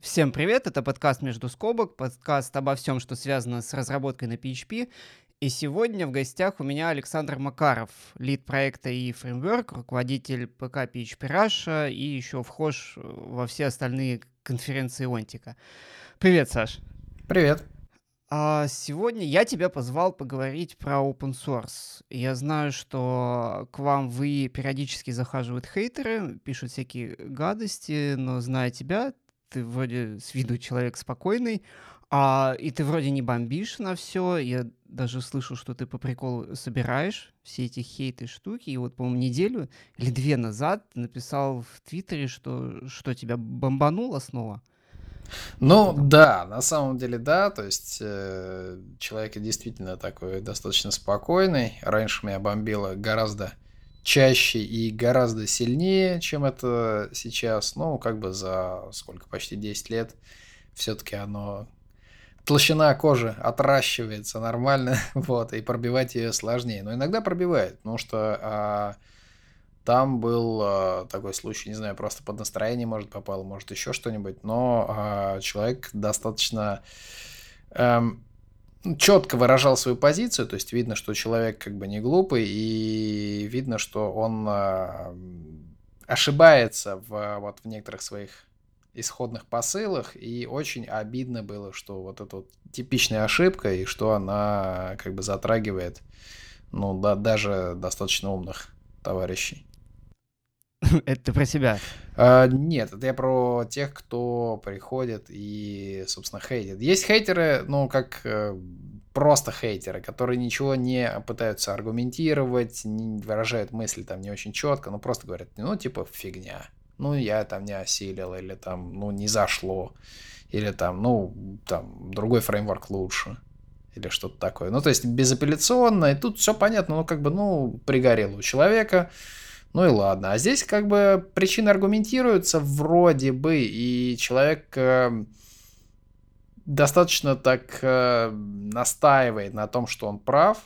Всем привет, это подкаст «Между скобок», подкаст обо всем, что связано с разработкой на PHP. И сегодня в гостях у меня Александр Макаров, лид проекта и фреймворк, руководитель ПК PHP Russia и еще вхож во все остальные конференции Онтика. Привет, Саш. Привет. А сегодня я тебя позвал поговорить про open source. Я знаю, что к вам вы периодически захаживают хейтеры, пишут всякие гадости, но зная тебя, ты вроде с виду человек спокойный, а, и ты вроде не бомбишь на все. Я даже слышал, что ты по приколу собираешь все эти хейты штуки. И вот, по-моему, неделю или две назад написал в Твиттере, что, что тебя бомбануло снова. Ну да, на самом деле да, то есть э, человек действительно такой достаточно спокойный. Раньше меня бомбило гораздо чаще и гораздо сильнее, чем это сейчас. Ну, как бы за сколько, почти 10 лет все-таки оно толщина кожи отращивается нормально, вот, и пробивать ее сложнее. Но иногда пробивает, потому что а, там был э, такой случай, не знаю, просто под настроение, может, попал, может, еще что-нибудь, но э, человек достаточно э, четко выражал свою позицию, то есть видно, что человек как бы не глупый, и видно, что он э, ошибается в, вот, в некоторых своих исходных посылах, и очень обидно было, что вот эта вот типичная ошибка, и что она как бы затрагивает, ну, да, даже достаточно умных товарищей. Это про себя? А, нет, это я про тех, кто приходит и, собственно, хейтит. Есть хейтеры, ну, как э, просто хейтеры, которые ничего не пытаются аргументировать, не выражают мысли там не очень четко, ну, просто говорят, ну, типа, фигня. Ну, я там не осилил, или там, ну, не зашло, или там, ну, там, другой фреймворк лучше или что-то такое. Ну, то есть безапелляционно, и тут все понятно, ну, как бы, ну, пригорело у человека, ну и ладно. А здесь как бы причины аргументируются вроде бы, и человек э, достаточно так э, настаивает на том, что он прав.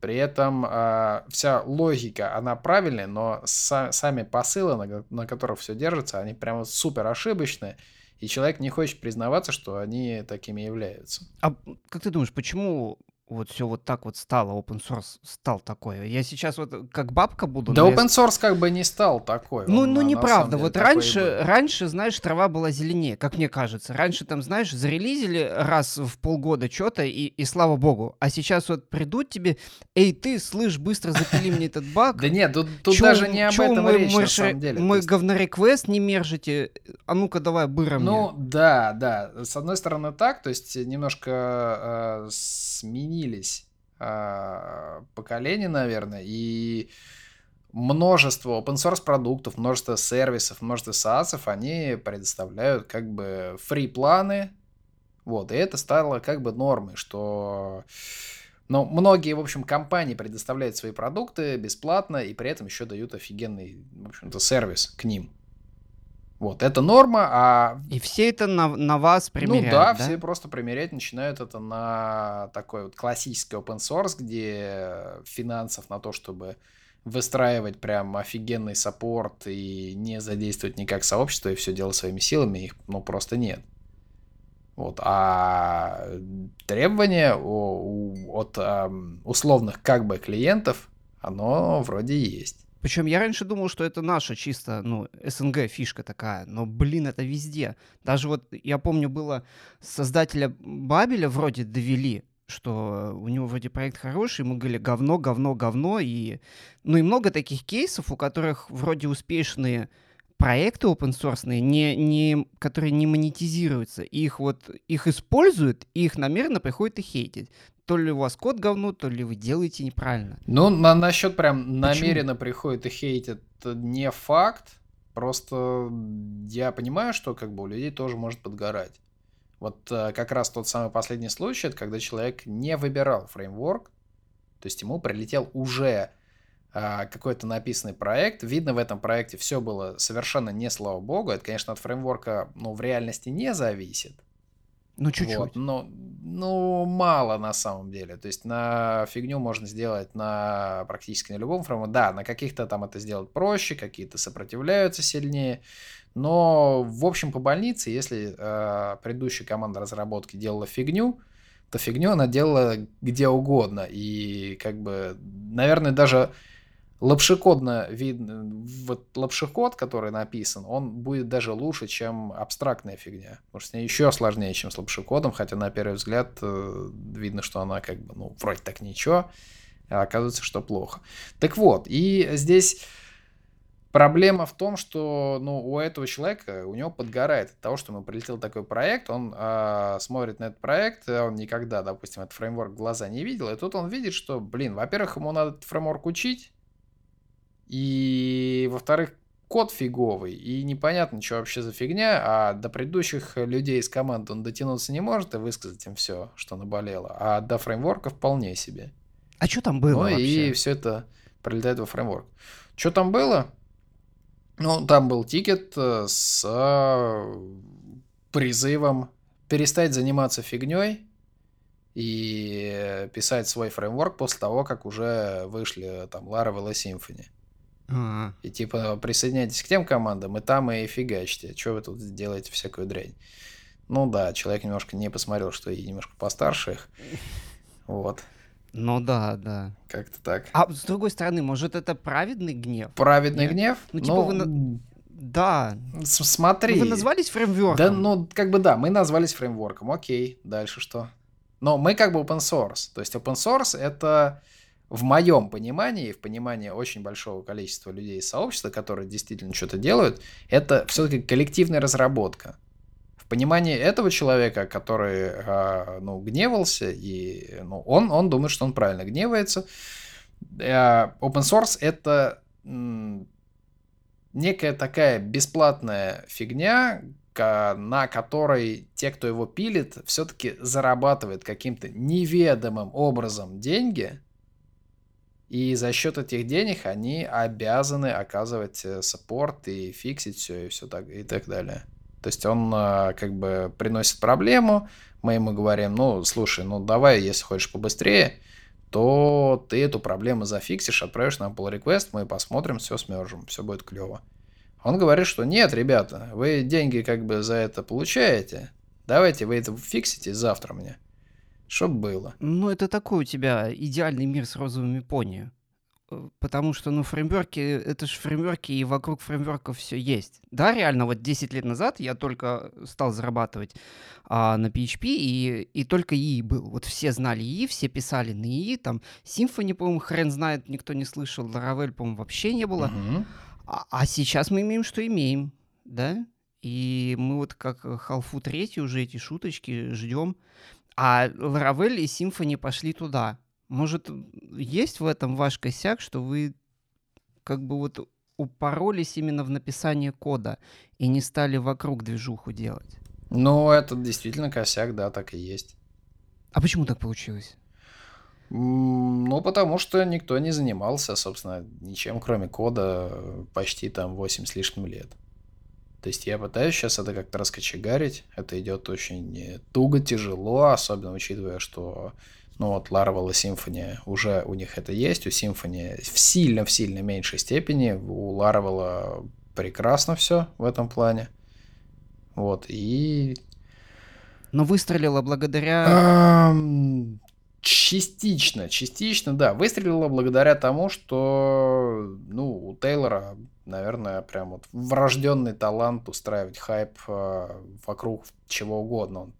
При этом э, вся логика, она правильная, но са- сами посылы, на, на которых все держится, они прямо супер ошибочные. И человек не хочет признаваться, что они такими являются. А как ты думаешь, почему вот все вот так вот стало, open source стал такой. Я сейчас вот как бабка буду. Да open source я... как бы не стал такой. Ну, ну неправда. Вот раньше, раньше, знаешь, трава была зеленее, как мне кажется. Раньше там, знаешь, зарелизили раз в полгода что-то, и, и слава богу. А сейчас вот придут тебе, эй, ты, слышь, быстро запили мне этот баг. Да нет, тут, тут даже не об этом речь, на самом деле. Мы говнореквест не мержите, а ну-ка давай быром Ну, да, да. С одной стороны так, то есть немножко э, сменить сменились э, поколения, наверное, и множество open source продуктов, множество сервисов, множество SaaS, они предоставляют как бы фри планы, вот, и это стало как бы нормой, что но многие, в общем, компании предоставляют свои продукты бесплатно и при этом еще дают офигенный, в общем-то, сервис к ним. Вот, это норма, а... И все это на, на вас примеряют, Ну да, да, все просто примерять начинают это на такой вот классический open source, где финансов на то, чтобы выстраивать прям офигенный саппорт и не задействовать никак сообщество и все делать своими силами, их ну просто нет. Вот, а требования от условных как бы клиентов, оно вроде есть. Причем я раньше думал, что это наша чисто, ну, СНГ фишка такая, но, блин, это везде. Даже вот, я помню, было создателя Бабеля вроде довели, что у него вроде проект хороший, ему говорили говно, говно, говно, и, ну, и много таких кейсов, у которых вроде успешные проекты open source, не, не, которые не монетизируются, их вот, их используют, их намеренно приходят и хейтить то ли у вас код говно, то ли вы делаете неправильно. Ну, на, насчет прям Почему? намеренно приходит и хейтит, не факт. Просто я понимаю, что как бы у людей тоже может подгорать. Вот э, как раз тот самый последний случай, это когда человек не выбирал фреймворк, то есть ему прилетел уже э, какой-то написанный проект. Видно, в этом проекте все было совершенно не слава богу. Это, конечно, от фреймворка ну, в реальности не зависит. Ну, чуть-чуть. Вот, но, ну, мало на самом деле. То есть на фигню можно сделать на практически на любом фреймворке. Да, на каких-то там это сделать проще, какие-то сопротивляются сильнее. Но, в общем, по больнице, если э, предыдущая команда разработки делала фигню, то фигню она делала где угодно. И, как бы, наверное, даже лапшекодно видно, вот лапшекод, который написан, он будет даже лучше, чем абстрактная фигня. Потому что с ней еще сложнее, чем с лапшекодом, хотя на первый взгляд э, видно, что она как бы, ну, вроде так ничего, а оказывается, что плохо. Так вот, и здесь проблема в том, что ну, у этого человека, у него подгорает от того, что ему прилетел такой проект, он э, смотрит на этот проект, он никогда, допустим, этот фреймворк глаза не видел, и тут он видит, что, блин, во-первых, ему надо этот фреймворк учить, и, во-вторых, код фиговый, и непонятно, что вообще за фигня, а до предыдущих людей из команды он дотянуться не может и высказать им все, что наболело, а до фреймворка вполне себе. А что там было Ну вообще? и все это прилетает во фреймворк. Что там было? Ну, там был тикет э, с э, призывом перестать заниматься фигней и писать свой фреймворк после того, как уже вышли там Laravel и Symfony. А, И типа присоединяйтесь к тем командам, и там и фигачьте. Что вы тут делаете всякую дрянь? Ну да, человек немножко не посмотрел, что и немножко постарше их. Вот, Ну да, да. как-то так. А с другой стороны, может, это праведный гнев? Праведный Нет? гнев? Ну, типа, вы на- Да. Ну, смотри. Вы назвались фреймворком? Да, ну, как бы да, мы назвались фреймворком, окей, дальше что? Но мы как бы open source, то есть open source это в моем понимании, в понимании очень большого количества людей из сообщества, которые действительно что-то делают, это все-таки коллективная разработка. В понимании этого человека, который, а, ну, гневался, и, ну, он, он думает, что он правильно гневается. А, Open source это некая такая бесплатная фигня, на которой те, кто его пилит, все-таки зарабатывает каким-то неведомым образом деньги, и за счет этих денег они обязаны оказывать э, саппорт и фиксить все и все так и так далее. То есть он э, как бы приносит проблему, мы ему говорим, ну слушай, ну давай, если хочешь побыстрее, то ты эту проблему зафиксишь, отправишь нам pull request, мы посмотрим, все смержим, все будет клево. Он говорит, что нет, ребята, вы деньги как бы за это получаете, давайте вы это фиксите завтра мне, чтоб было. Ну, это такой у тебя идеальный мир с розовыми пони. Э, Потому что, ну, фреймворки, это же фреймворки, и вокруг фреймворков все есть. Да, реально, вот 10 лет назад я только стал зарабатывать а, на PHP, и, и только ИИ был. Вот все знали ИИ, все писали на ИИ, там, Symfony, по-моему, хрен знает, никто не слышал, Laravel, по-моему, вообще не было. Мгм. А, а сейчас мы имеем, что имеем, да? И мы вот как халфу третий уже эти шуточки ждем. А Laravel и Symfony пошли туда. Может, есть в этом ваш косяк, что вы как бы вот упоролись именно в написание кода и не стали вокруг движуху делать? Ну, это действительно косяк, да, так и есть. А почему так получилось? Ну, потому что никто не занимался, собственно, ничем, кроме кода, э, почти там 8 с лишним лет. То есть я пытаюсь сейчас это как-то раскочегарить. Это идет очень э, туго, тяжело, особенно учитывая, что ну вот Laravel и Symfony уже у них это есть, у Symfony в сильно, в сильно меньшей степени, у Laravel прекрасно все в этом плане. Вот, и Но выстрелила благодаря... Частично, частично, да. Выстрелила благодаря тому, что, ну, у Тейлора, наверное, прям вот врожденный талант устраивать хайп э, вокруг чего угодно. Он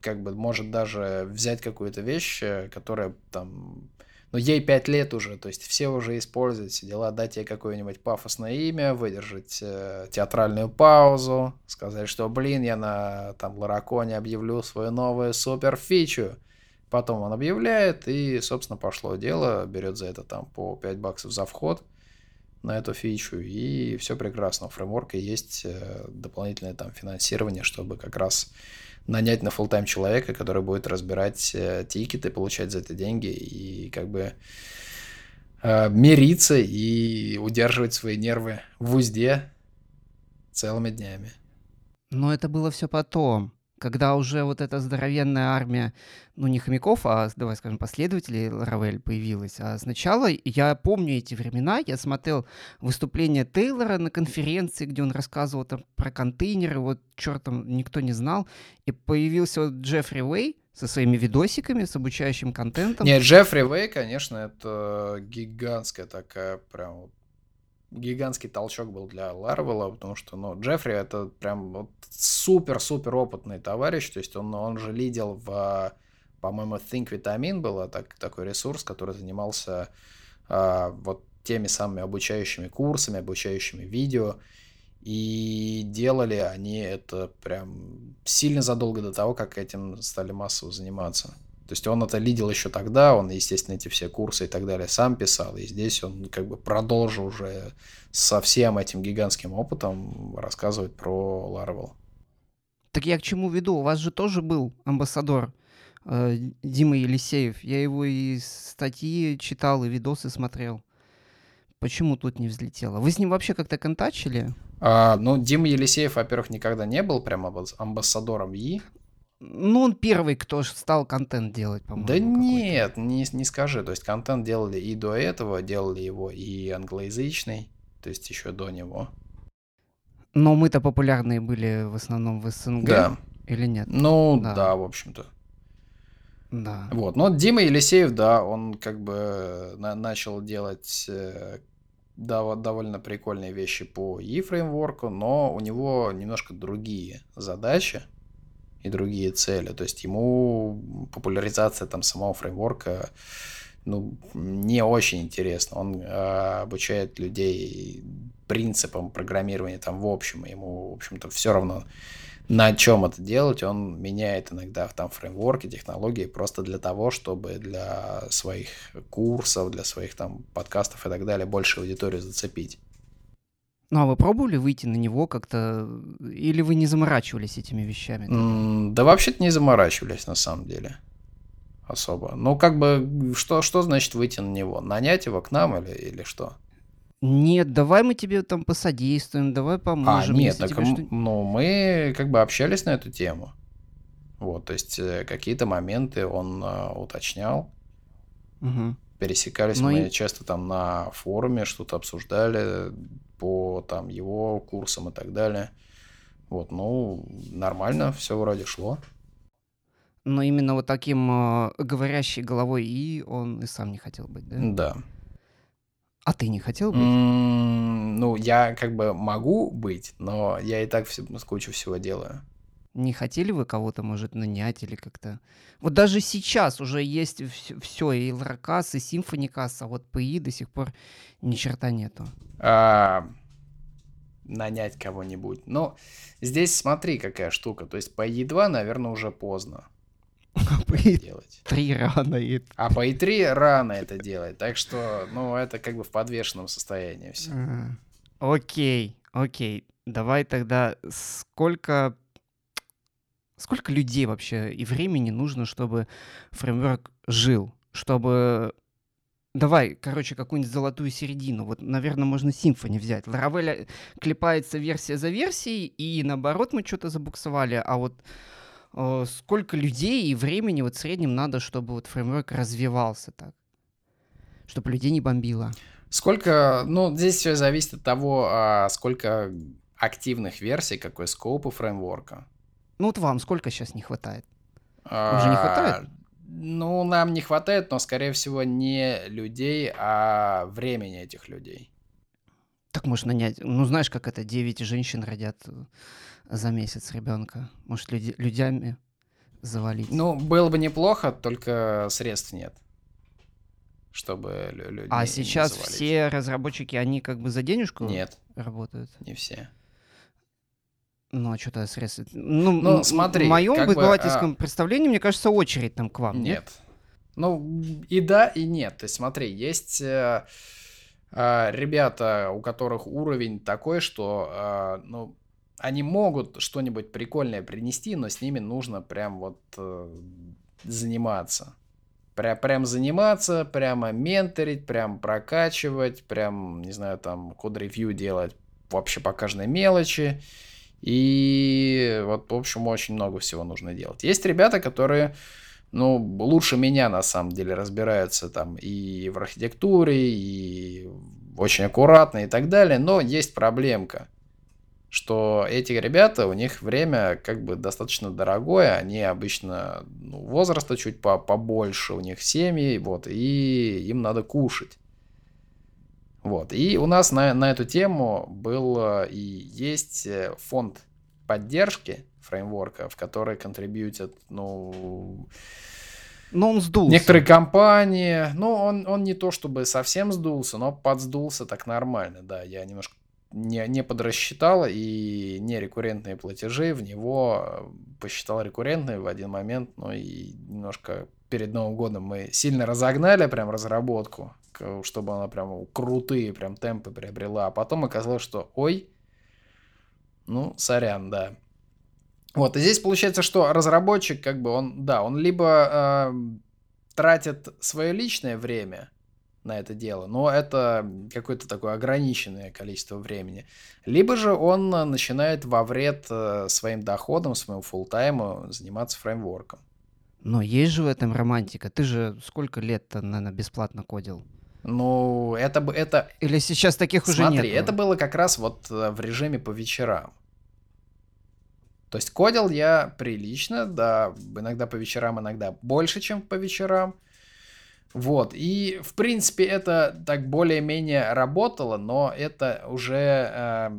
как бы может даже взять какую-то вещь, э, которая там, ну, ей 5 лет уже, то есть все уже используют все дела, дать ей какое-нибудь пафосное имя, выдержать э, театральную паузу, сказать, что, блин, я на там Лараконе объявлю свою новую супер фичу. Потом он объявляет, и, собственно, пошло дело, берет за это там по 5 баксов за вход на эту фичу, и все прекрасно. У фреймворка есть э, дополнительное там финансирование, чтобы как раз нанять на full тайм человека, который будет разбирать э, тикеты, получать за это деньги и как бы э, мириться и удерживать свои нервы в узде целыми днями. Но это было все потом. Когда уже вот эта здоровенная армия, ну не хомяков, а, давай скажем, последователей Ларавель появилась. А сначала я помню эти времена, я смотрел выступление Тейлора на конференции, где он рассказывал там про контейнеры, вот чертом никто не знал, и появился вот Джеффри Уэй, со своими видосиками, с обучающим контентом. Нет, Джеффри Уэй, конечно, это гигантская такая прям гигантский толчок был для Ларвелла, потому что, ну, Джеффри это прям вот супер-супер опытный товарищ, то есть он, он же лидил в, по-моему, Think Vitamin был так, такой ресурс, который занимался а, вот теми самыми обучающими курсами, обучающими видео, и делали они это прям сильно задолго до того, как этим стали массово заниматься. То есть он это лидил еще тогда, он, естественно, эти все курсы и так далее сам писал, и здесь он как бы продолжил уже со всем этим гигантским опытом рассказывать про Laravel. Так я к чему веду? У вас же тоже был амбассадор э, Дима Елисеев. Я его и статьи читал, и видосы смотрел. Почему тут не взлетело? Вы с ним вообще как-то контачили? А, ну, Дима Елисеев, во-первых, никогда не был прям амбассадором ИИ. Ну, он первый, кто стал контент делать, по-моему. Да нет, не, не скажи. То есть контент делали и до этого, делали его и англоязычный, то есть еще до него. Но мы-то популярные были в основном в СНГ. Да. Или нет? Ну, да, да в общем-то. Да. Вот, но Дима Елисеев, да, он как бы на начал делать э, да, довольно прикольные вещи по E-фреймворку, но у него немножко другие задачи и другие цели. То есть ему популяризация там самого фреймворка ну, не очень интересно. Он э, обучает людей принципам программирования там в общем. Ему, в общем-то, все равно на чем это делать. Он меняет иногда там фреймворки, технологии просто для того, чтобы для своих курсов, для своих там подкастов и так далее больше аудиторию зацепить. Ну, а вы пробовали выйти на него как-то? Или вы не заморачивались этими вещами? Mm, да вообще-то не заморачивались, на самом деле. Особо. Ну, как бы, что, что значит выйти на него? Нанять его к нам или, или что? Нет, давай мы тебе там посодействуем, давай поможем. А, нет, так что... ну, мы как бы общались на эту тему. Вот, то есть э, какие-то моменты он э, уточнял. Угу. Пересекались Но ну мы и... часто там на форуме, что-то обсуждали по там его курсам и так далее. Вот, ну, нормально, все вроде шло. Но именно вот таким э, говорящей головой и он и сам не хотел быть, да? Да. А ты не хотел быть? Mm, ну, я как бы могу быть, но я и так все, кучу всего делаю. Не хотели вы кого-то, может, нанять или как-то... Вот даже сейчас уже есть все, и Лракас, и Симфоникас, а вот ПИ до сих пор ни черта нету. А, нанять кого-нибудь. Но здесь смотри, какая штука. То есть по E2, наверное, уже поздно. По E3 рано. А по E3 рано это делать. Так что, ну, это как бы в подвешенном состоянии все. Окей, окей. Давай тогда сколько Сколько людей вообще и времени нужно, чтобы фреймворк жил? Чтобы... Давай, короче, какую-нибудь золотую середину. Вот, наверное, можно Symfony взять. Laravel клепается версия за версией, и наоборот мы что-то забуксовали. А вот э, сколько людей и времени вот в среднем надо, чтобы вот фреймворк развивался так? Чтобы людей не бомбило. Сколько, ну, здесь все зависит от того, а, сколько активных версий, какой скоп у фреймворка. Ну вот вам сколько сейчас не хватает? Уже не хватает? Ну, нам не хватает, но, скорее всего, не людей, а времени этих людей. Так можно нанять. Ну, знаешь, как это 9 женщин родят э, за месяц ребенка. Может, люди, людьми завалить. Ну, было бы неплохо, только средств нет. Чтобы люди. А сейчас все разработчики, они как бы за денежку нет. работают? Не все. Ну, а что-то средства... Ну, ну смотри. В моем обывательском бы, а... представлении, мне кажется, очередь там к вам, нет? Нет. Ну, и да, и нет. То есть смотри, есть э, э, ребята, у которых уровень такой, что, э, ну, они могут что-нибудь прикольное принести, но с ними нужно прям вот э, заниматься. Прям, прям заниматься, прямо менторить, прям прокачивать, прям, не знаю, там, код-ревью делать вообще по каждой мелочи И вот, в общем, очень много всего нужно делать. Есть ребята, которые, ну, лучше меня на самом деле разбираются там и в архитектуре, и очень аккуратно и так далее, но есть проблемка что эти ребята, у них время как бы достаточно дорогое, они обычно ну, возраста чуть по побольше, у них семьи, вот, и им надо кушать. Вот, и у нас на, на эту тему был и есть э, фонд поддержки фреймворка, в который контрибьютят, ну... Но он сдулся. Некоторые компании, ну, он, он не то чтобы совсем сдулся, но подсдулся так нормально, да, я немножко не, не подрасчитал, и нерекуррентные платежи в него э, посчитал рекуррентные в один момент, ну и немножко перед Новым годом мы сильно разогнали прям разработку, чтобы она прям крутые прям темпы приобрела, а потом оказалось, что ой, ну, сорян, да. Вот, и здесь получается, что разработчик, как бы он, да, он либо э, тратит свое личное время, на это дело, но это какое-то такое ограниченное количество времени. Либо же он начинает во вред э, своим доходам, своему фултайму заниматься фреймворком. Но есть же в этом романтика. Ты же сколько лет, наверное, бесплатно кодил? Ну, это бы это. Или сейчас таких уже нет? Смотри, это было как раз вот э, в режиме по вечерам. То есть кодил я прилично, да, иногда по вечерам, иногда больше, чем по вечерам. Вот, и в принципе это так более-менее работало, но это уже э,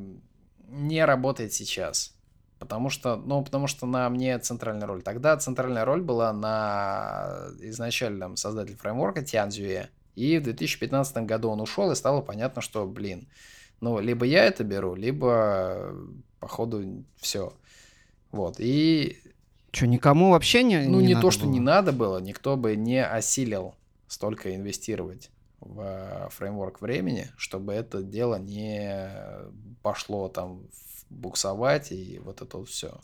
не работает сейчас. Потому что, ну, потому что на мне центральная роль. Тогда центральная роль была на изначальном создателе фреймворка Тянзюе. И в 2015 году он ушел, и стало понятно, что, блин, ну, либо я это беру, либо, походу, все. Вот, и... Что, никому вообще не Ну, не, не то, что было? не надо было, никто бы не осилил столько инвестировать в э, фреймворк времени, чтобы это дело не пошло там буксовать и вот это вот все.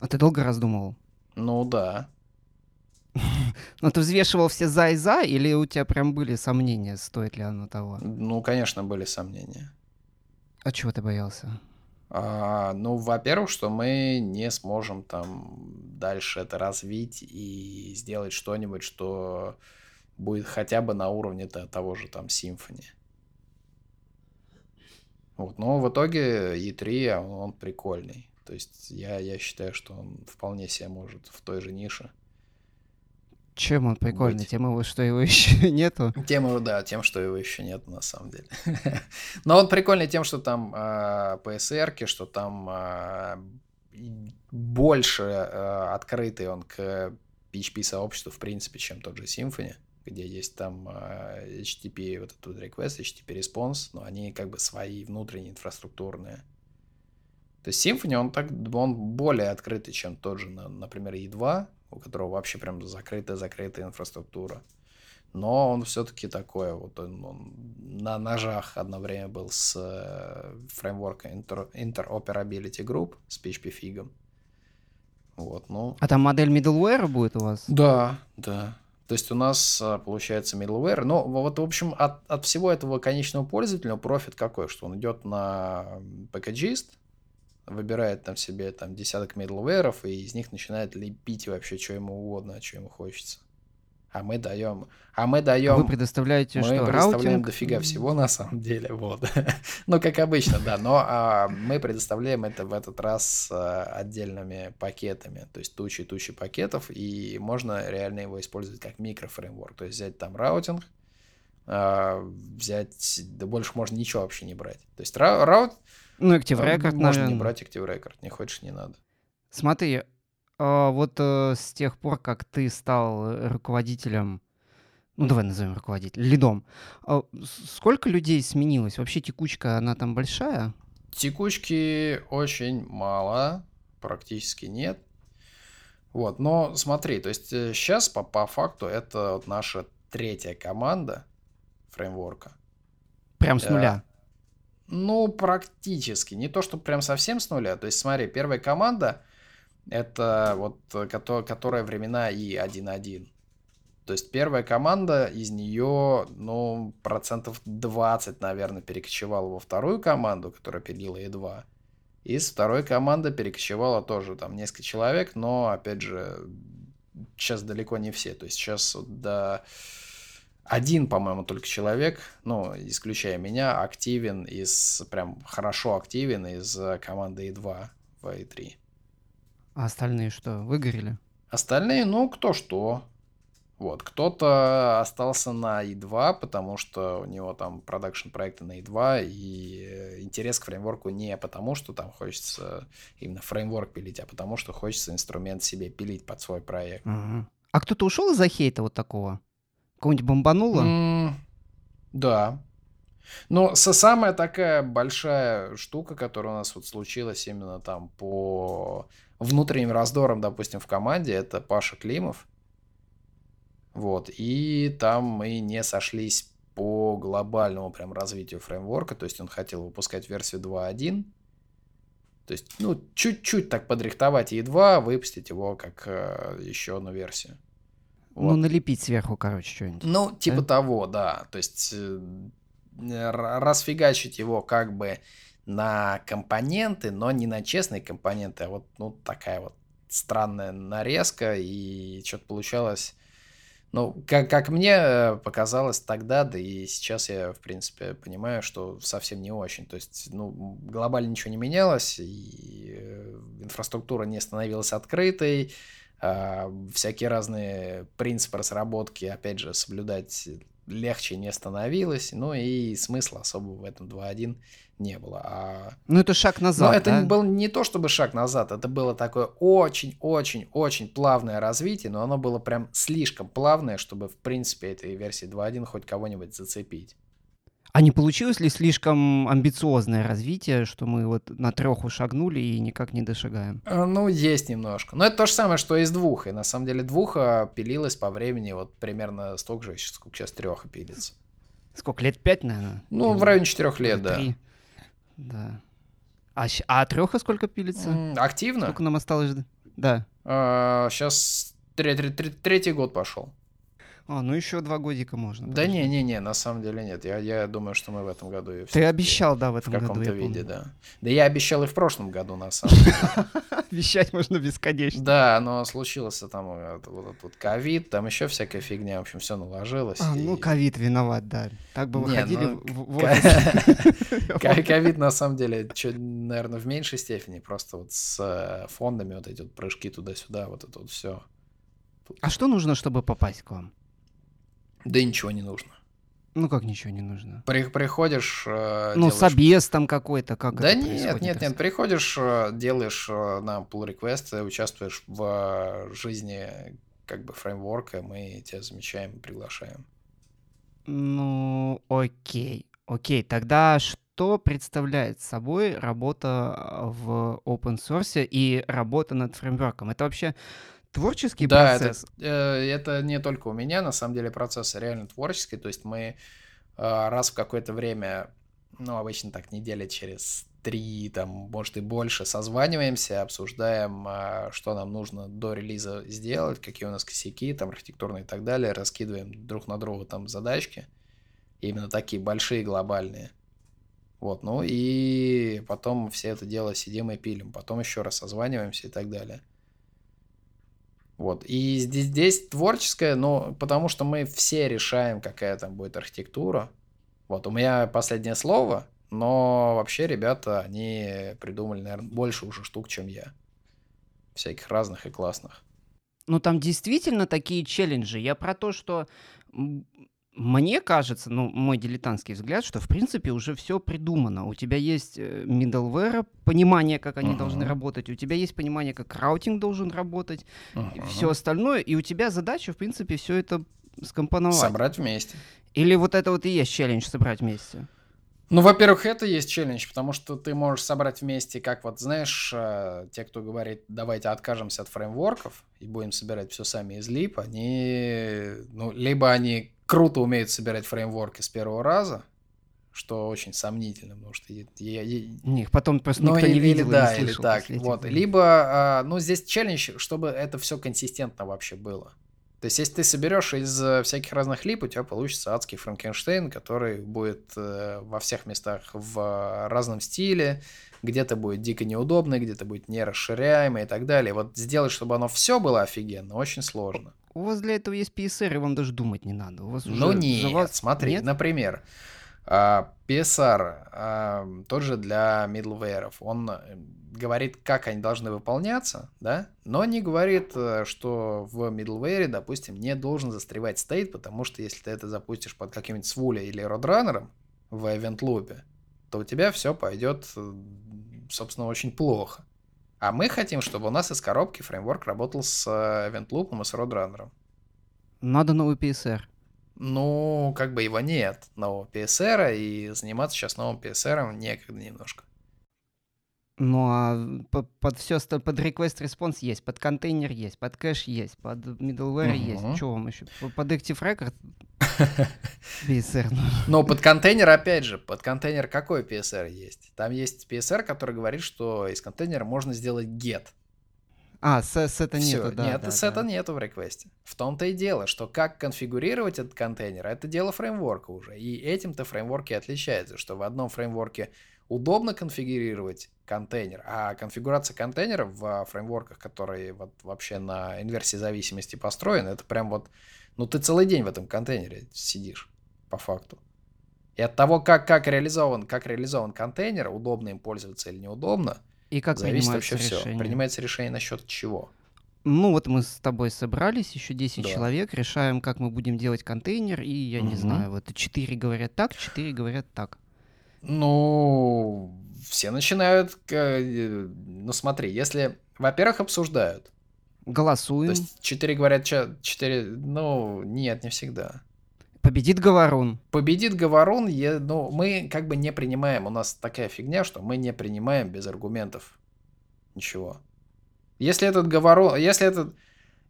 А ты долго раздумывал? Ну да. Ну, ты взвешивал все за и за, или у тебя прям были сомнения, стоит ли оно того? Ну, конечно, были сомнения. А чего ты боялся? А, ну, во-первых, что мы не сможем там дальше это развить и сделать что-нибудь, что будет хотя бы на уровне того же там Symfony. Вот, но в итоге E3, он, он прикольный. То есть я, я считаю, что он вполне себе может в той же нише. Чем он прикольный? Быть. Тем его, что его еще нету? Тем, да, тем, что его еще нет на самом деле. Но он прикольный тем, что там э, PSR, что там э, больше э, открытый он к PHP-сообществу, в принципе, чем тот же Symfony где есть там HTTP, вот этот request, HTTP response, но они как бы свои внутренние инфраструктурные. То есть Symfony, он, так, он более открытый, чем тот же, например, E2, у которого вообще прям закрытая-закрытая инфраструктура. Но он все-таки такой, вот он, он на ножах одно время был с э, фреймворком Inter, Interoperability Group, с PHP фигом. Вот, ну... А там модель middleware будет у вас? Да, да. То есть у нас а, получается middleware. Но вот, в общем, от, от всего этого конечного пользователя профит какой? Что он идет на пакетжист, выбирает там себе там десяток middleware, и из них начинает лепить вообще, что ему угодно, что ему хочется. А мы даем, а мы даем. Вы предоставляете мы что? предоставляем routing? дофига всего на самом деле, вот. ну как обычно, да. Но а, мы предоставляем это в этот раз а, отдельными пакетами, то есть тучи тучи пакетов, и можно реально его использовать как микрофреймворк, то есть взять там routing, а, взять, да больше можно ничего вообще не брать. То есть ра- раут Ну, Active Record, можно не наверное. брать Active Record, не хочешь, не надо. Смотри, а, вот э, с тех пор, как ты стал э, руководителем, ну давай назовем руководителем, лидом, а, сколько людей сменилось? Вообще текучка, она там большая? Текучки очень мало, практически нет. Вот, но смотри, то есть сейчас по, по факту это вот наша третья команда фреймворка. Прям с нуля? Ну, практически. Не то, что прям совсем с нуля. То есть, смотри, первая команда это вот кото- которая времена и 1-1. То есть первая команда, из нее, ну, процентов 20, наверное, перекочевала во вторую команду, которая пилила E2. Из второй команды перекочевало тоже там несколько человек, но, опять же, сейчас далеко не все. То есть сейчас до один, по-моему, только человек, ну, исключая меня, активен из, прям хорошо активен из команды И2 в И3. А остальные что, выгорели? Остальные, ну, кто что. Вот, кто-то остался на И2, потому что у него там продакшн проекты на И2, и интерес к фреймворку не потому, что там хочется именно фреймворк пилить, а потому что хочется инструмент себе пилить под свой проект. Угу. А кто-то ушел из-за хейта вот такого? Кого-нибудь бомбануло? Mm, да. Но со самая такая большая штука, которая у нас вот случилась именно там по внутренним раздорам, допустим, в команде, это Паша Климов. Вот. И там мы не сошлись по глобальному прям развитию фреймворка, то есть он хотел выпускать версию 2.1, то есть, ну, чуть-чуть так подрихтовать E2, выпустить его как э, еще одну версию. Ну, вот. Ну, налепить сверху, короче, что-нибудь. Ну, типа да? того, да. То есть э, расфигачить его как бы на компоненты, но не на честные компоненты, а вот ну, такая вот странная нарезка, и что-то получалось... Ну, как, как мне э, показалось тогда, да и сейчас я, в принципе, понимаю, что совсем не очень. То есть, ну, глобально ничего не менялось, и э, инфраструктура не становилась открытой, всякие разные принципы разработки, опять же, соблюдать легче не становилось, ну и смысла особого в этом 2.1 не было. А... Ну это шаг назад, Но это да? был не то чтобы шаг назад, это было такое очень-очень-очень плавное развитие, но оно было прям слишком плавное, чтобы в принципе этой версии 2.1 хоть кого-нибудь зацепить. А не получилось ли слишком амбициозное развитие, что мы вот на треху шагнули и никак не дошагаем? Э, ну, есть немножко. Но это то же самое, что и с двух. И на самом деле двуха пилилась по времени вот примерно столько же, сколько сейчас треха пилится. Сколько, лет пять, наверное? Ну, Или... в районе четырех лет, да. Три. Да. А, а треха сколько пилится? Активно? Сколько нам осталось? Да. А, сейчас третий год пошел. А, ну еще два годика можно. Да не-не-не, на самом деле нет. Я, я думаю, что мы в этом году... И Ты обещал, да, в этом году, В каком-то виде, да. Да я обещал и в прошлом году, на самом деле. Обещать можно бесконечно. Да, но случился там вот этот ковид, там еще всякая фигня, в общем, все наложилось. А, ну ковид виноват, да. Так бы выходили ну, Ковид, на самом деле, наверное, в меньшей степени, просто вот с э, фондами вот эти вот прыжки туда-сюда, вот это вот все. А что нужно, чтобы попасть к вам? Да и ничего не нужно. Ну как ничего не нужно? При, приходишь... Э, ну, делаешь... собес там какой-то, как Да это нет, нет, нет, приходишь, э, делаешь э, на pull request, участвуешь в жизни как бы фреймворка, мы тебя замечаем и приглашаем. Ну, окей. Окей, тогда что представляет собой работа в open source и работа над фреймворком? Это вообще творческий да, процесс? Да, это, э, это не только у меня, на самом деле процесс реально творческий, то есть мы э, раз в какое-то время, ну, обычно так недели через три, там, может и больше, созваниваемся, обсуждаем, э, что нам нужно до релиза сделать, какие у нас косяки, там, архитектурные и так далее, раскидываем друг на друга там задачки, именно такие большие, глобальные. Вот, ну и потом все это дело сидим и пилим, потом еще раз созваниваемся и так далее. Вот. И здесь, здесь творческое, но потому что мы все решаем, какая там будет архитектура. Вот, у меня последнее слово, но вообще ребята, они придумали, наверное, больше уже штук, чем я. Всяких разных и классных. Ну, там действительно такие челленджи. Я про то, что мне кажется, ну, мой дилетантский взгляд, что, в принципе, уже все придумано. У тебя есть э, middleware, понимание, как они uh-huh. должны работать, у тебя есть понимание, как раутинг должен работать, uh-huh. все остальное, и у тебя задача, в принципе, все это скомпоновать. Собрать вместе. Или вот это вот и есть челлендж собрать вместе? Ну, во-первых, это есть челлендж, потому что ты можешь собрать вместе, как вот, знаешь, э, те, кто говорит, давайте откажемся от фреймворков и будем собирать все сами из лип, они, ну, либо они круто умеют собирать фреймворки с первого раза, что очень сомнительно, потому что я, я, я... Них потом просто ну, никто или, не видел или, да, не слышал. Или так, вот. Либо, а, ну, здесь челлендж, чтобы это все консистентно вообще было. То есть, если ты соберешь из э, всяких разных лип, у тебя получится адский Франкенштейн, который будет э, во всех местах в разном стиле, где-то будет дико неудобно, где-то будет нерасширяемое и так далее. Вот сделать, чтобы оно все было офигенно, очень сложно. У вас для этого есть PSR, и вам даже думать не надо. У вас ну уже нет, за вас... смотри, Нет? например, а, PSR, а, тот же для middleware, он э, говорит, как они должны выполняться, да, но не говорит, э, что в middleware, допустим, не должен застревать стейт, потому что если ты это запустишь под каким-нибудь свуля или родранером в event loop, то у тебя все пойдет, собственно, очень плохо. А мы хотим, чтобы у нас из коробки фреймворк работал с э, event loop и с родранером. Надо новый PSR. Ну, как бы его нет, нового PSR, и заниматься сейчас новым PSR некогда немножко. Ну а по- под все, под request response есть, под контейнер есть, под кэш есть, под middleware Мгм. есть. Что вам еще? Под Active Record PSR. ну. Но под контейнер, опять же, под контейнер какой PSR есть? Там есть PSR, который говорит, что из контейнера можно сделать get. А, с, сета Всё, нету, да. нет, да, сета да. нету в реквесте. В том-то и дело, что как конфигурировать этот контейнер, это дело фреймворка уже. И этим-то фреймворки отличаются, что в одном фреймворке удобно конфигурировать контейнер, а конфигурация контейнера в фреймворках, которые вот вообще на инверсии зависимости построены, это прям вот, ну ты целый день в этом контейнере сидишь, по факту. И от того, как, как, реализован, как реализован контейнер, удобно им пользоваться или неудобно, И как зависит вообще все. решение? Принимается решение насчет чего. Ну вот мы с тобой собрались, еще 10 Да. человек, решаем, как мы будем делать контейнер, и я не Мгм. знаю, вот 4 говорят так, 4 говорят так. Ну, все начинают, э, ну смотри, если, во-первых, обсуждают, Голосуем, то есть четыре говорят, ча- четыре, ну, нет, не всегда. победит Говорун. Победит Говорун, е- ну, мы как бы не принимаем, у нас такая фигня, что мы не принимаем без аргументов ничего. Если этот Говорун, если этот,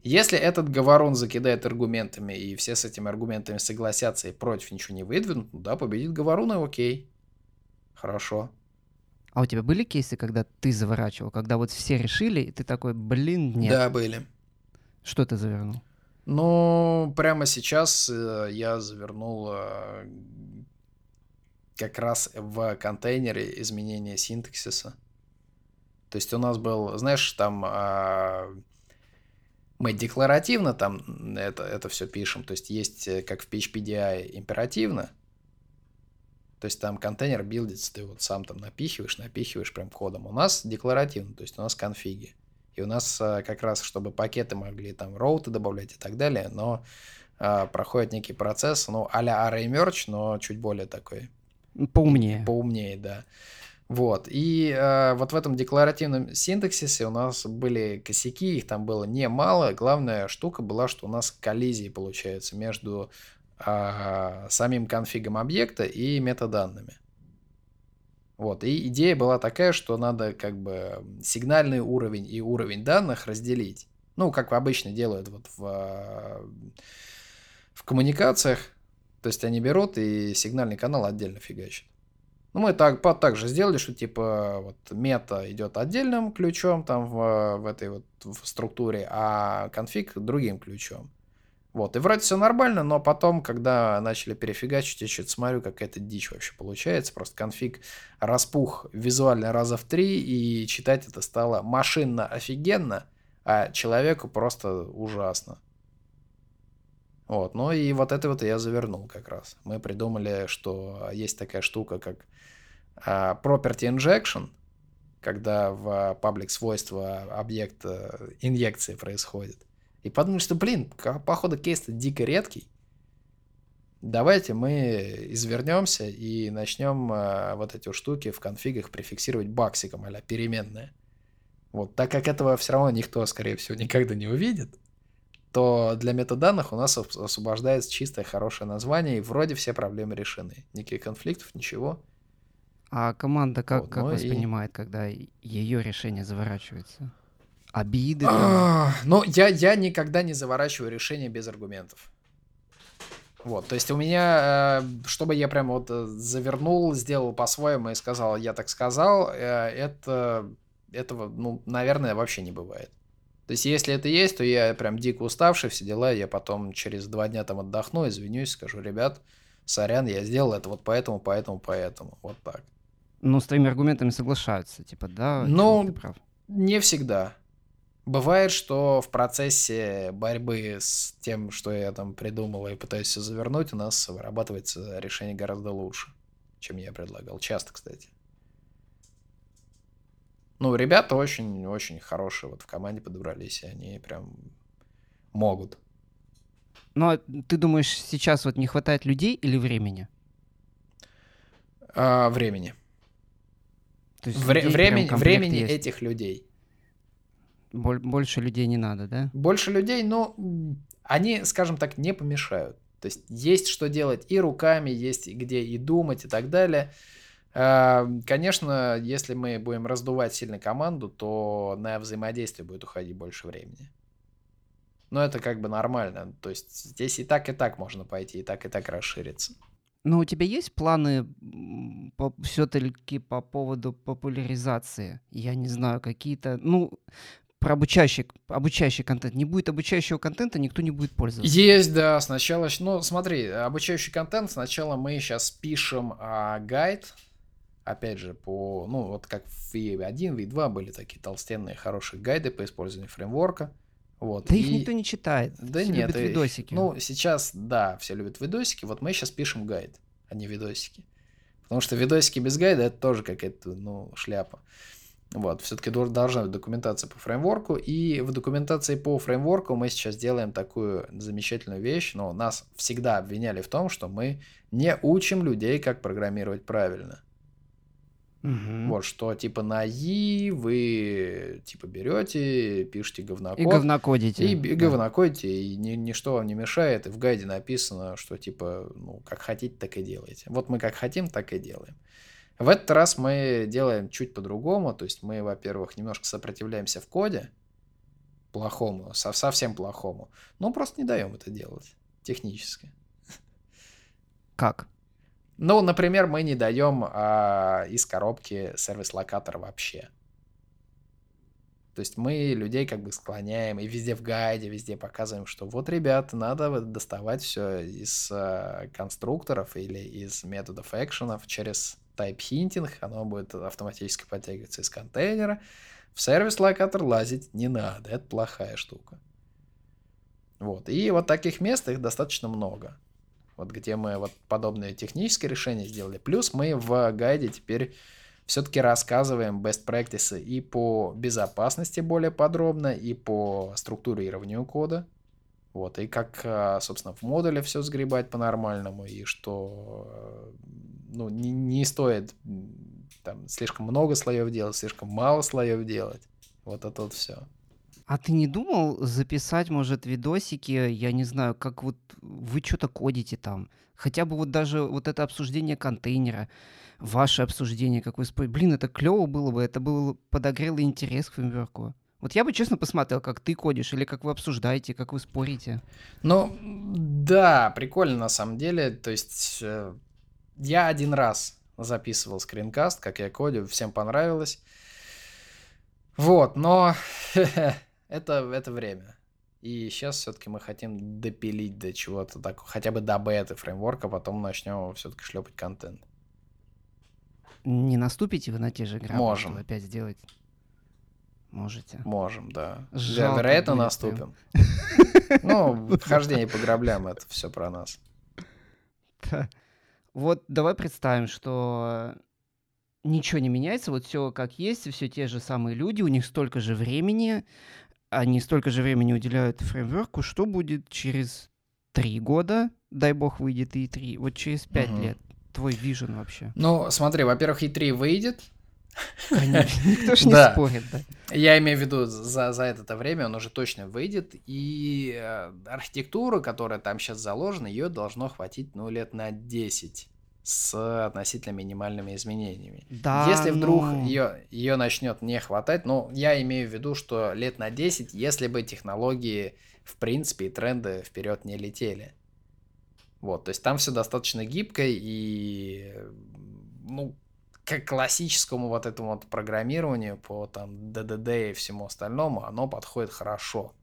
если этот Говорун закидает аргументами, и все с этими аргументами согласятся и против ничего не выдвинут, ну да, победит Говорун, и окей. Хорошо. А у тебя были кейсы, когда ты заворачивал, когда вот все решили, и ты такой, блин, нет. Да, были. Что ты завернул? Ну, прямо сейчас э, я завернул э, как раз в контейнере изменение синтаксиса. То есть у нас был, знаешь, там а, мы декларативно там это, это все пишем. То есть есть, э, как в PHPDI, императивно. То есть там контейнер билдится, ты вот сам там напихиваешь, напихиваешь прям кодом. У нас декларативно, то есть у нас конфиги. И у нас а, как раз, чтобы пакеты могли там роуты добавлять и так далее, но а, проходит некий процесс, ну, а-ля array merge, но чуть более такой Поумнее. поумнее, да. Вот. И э, вот в этом декларативном синтаксисе у нас были косяки, их там было немало. Главная штука была, что у нас коллизии получаются между а, самим конфигом объекта и метаданными. Вот. И идея была такая, что надо как бы сигнальный уровень и уровень данных разделить. Ну, как обычно делают вот в, в коммуникациях. То есть они берут и сигнальный канал отдельно фигачат. Ну, мы так, по- так же сделали, что типа вот мета идет отдельным ключом там в, в этой вот в структуре, а конфиг другим ключом. Вот, и вроде все нормально, но потом, когда начали перефигачить, я что-то смотрю, какая-то дичь вообще получается. Просто конфиг распух визуально раза в три, и читать это стало машинно офигенно, а человеку просто ужасно. Вот, ну и вот это вот я завернул как раз. Мы придумали, что есть такая штука, как а, property injection, когда в паблик свойства объекта инъекции происходит. И подумали, что, блин, походу кейс-то дико редкий. Давайте мы извернемся и начнем а, вот эти штуки в конфигах префиксировать баксиком, а переменные. Вот, так как этого все равно никто, скорее всего, никогда не увидит, то для метаданных у нас ос- освобождается чистое хорошее название, и вроде все проблемы решены. Никаких конфликтов, ничего. А команда как, Вот, как ну и- воспринимает, когда ее решение заворачивается? Обиды там? А, Ну, я, я никогда не заворачиваю решение без аргументов. Вот, то есть у меня, э, чтобы я прям вот э, завернул, сделал по-своему и сказал, я так сказал, э, это, этого, ну, наверное, вообще не бывает. То есть если это есть, то я прям дико уставший, все дела, я потом через два дня там отдохну, извинюсь, скажу, ребят, сорян, я сделал это вот поэтому, поэтому, поэтому, вот так. Ну, с твоими аргументами соглашаются, типа, да? Ну, не всегда. Бывает, что в процессе борьбы с тем, что я там придумал и пытаюсь все завернуть, у нас вырабатывается решение гораздо лучше, чем я предлагал. Часто, кстати. Ну, ребята очень-очень хорошие вот в команде подобрались, и они прям могут. Но ты думаешь, сейчас вот не хватает людей или времени? А, времени. То есть Вре- времени времени есть. этих людей. Боль- больше людей не надо, да? Больше людей, но м, они, скажем так, не помешают. То есть есть что делать и руками, есть где и думать и так далее. А, Конечно, если мы будем раздувать сильно команду, то на взаимодействие будет уходить больше времени. Но это как бы нормально. То есть здесь и так, и так можно пойти, и так, и так расшириться. Но у тебя есть планы все-таки по поводу популяризации? Я не знаю, какие-то, ну, про обучающий, обучающий контент. Не будет обучающего контента, никто не будет пользоваться. Есть, да, сначала, ну, смотри, обучающий контент, сначала мы сейчас пишем а, гайд, опять же, по, ну, вот как в V1, V2 были такие толстенные хорошие гайды по использованию фреймворка, вот. Да их и- никто не читает. Да Все нет, любят и- видосики. Ну, сейчас, да, все любят видосики, вот мы сейчас пишем гайд, а не видосики. Потому что видосики без гайда это тоже какая-то, ну, шляпа. Вот, все-таки должна быть документация по фреймворку, и в документации по фреймворку мы сейчас делаем такую замечательную вещь, но нас всегда обвиняли в том, что мы не учим людей, как программировать правильно. Мгм. Вот, что типа на И вы типа берете, пишете говнокод, И говнокодите. и, и да. говнокодите, и ни- ничто вам не мешает, и в гайде написано, что типа, ну, как хотите, так и делайте. Вот мы как хотим, так и делаем. В этот раз мы делаем чуть по-другому, то есть мы, во-первых, немножко сопротивляемся в коде, плохому, со- совсем плохому, но просто не даем это делать технически. Как? Ну, например, мы не даем а, из коробки сервис-локатор вообще. То есть мы людей как бы склоняем и везде в гайде, везде показываем, что вот, ребята, надо доставать все из а, конструкторов или из методов экшенов через hinting, оно будет автоматически подтягиваться из контейнера. В сервис-локатор лазить не надо, это плохая штука. Вот, и вот таких мест их достаточно много вот где мы вот подобные технические решения сделали. Плюс мы в гайде теперь все-таки рассказываем best practices и по безопасности более подробно, и по структурированию кода. Вот, и как, а, собственно, в модуле все сгребать по-нормальному, и что э, ну, не, не стоит там слишком много слоев делать, слишком мало слоев делать. Вот это вот все. А ты не думал записать, может, видосики, я не знаю, как вот вы что-то кодите там? Хотя бы вот даже вот это обсуждение контейнера, ваше обсуждение, как вы спорите. Блин, это клево было бы, это было подогрело интерес к фреймворку. Вот я бы честно посмотрел, как ты кодишь, или как вы обсуждаете, как вы спорите. Ну, да, прикольно на самом деле. То есть э, я один раз записывал скринкаст, как я кодю, всем понравилось. Вот, но это, это время. И сейчас все-таки мы хотим допилить до чего-то так, хотя бы до беты фреймворка, потом начнем все-таки шлепать контент. Не наступите вы на те же грабли, Можем. опять сделать? Можете. Можем, да. Жалко Вероятно, будет наступим. Ну, хождение по граблям это все про нас. Вот давай представим, что ничего не меняется, вот все как есть, все те же самые люди, у них столько же времени, они столько же времени уделяют фреймворку, что будет через три года, дай бог выйдет и три, вот через пять лет, твой вижен вообще. Ну, смотри, во-первых, и3 выйдет, Конечно, никто ж не Да. спорит, да. Я имею в виду, за, за это время он уже точно выйдет, и э, архитектура, которая там сейчас заложена, ее должно хватить, ну, лет на 10 с относительно минимальными изменениями. Да, если вдруг ну, ее, ее начнет не хватать, ну, я имею в виду, что лет на 10, если бы технологии, в принципе, и тренды вперед не летели. Вот, то есть там все достаточно гибко и, ну, к классическому вот этому вот программированию по там ДДД и всему остальному, оно подходит хорошо.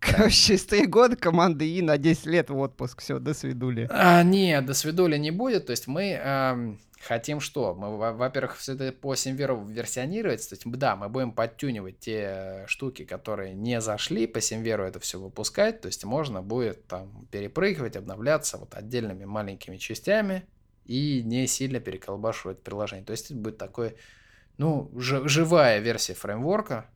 Короче, с три года команда И на 10 лет в отпуск. Все, до свидули. А, нет, до свидули не будет. То есть мы эм, хотим что? Мы, во-первых, все это по SemVer у версионировать. То есть, да, мы будем подтюнивать те штуки, которые не зашли. По SemVer у это все выпускать. То есть можно будет там перепрыгивать, обновляться вот отдельными маленькими частями и не сильно переколбашивать приложение. То есть это будет такой, ну, живая версия фреймворка,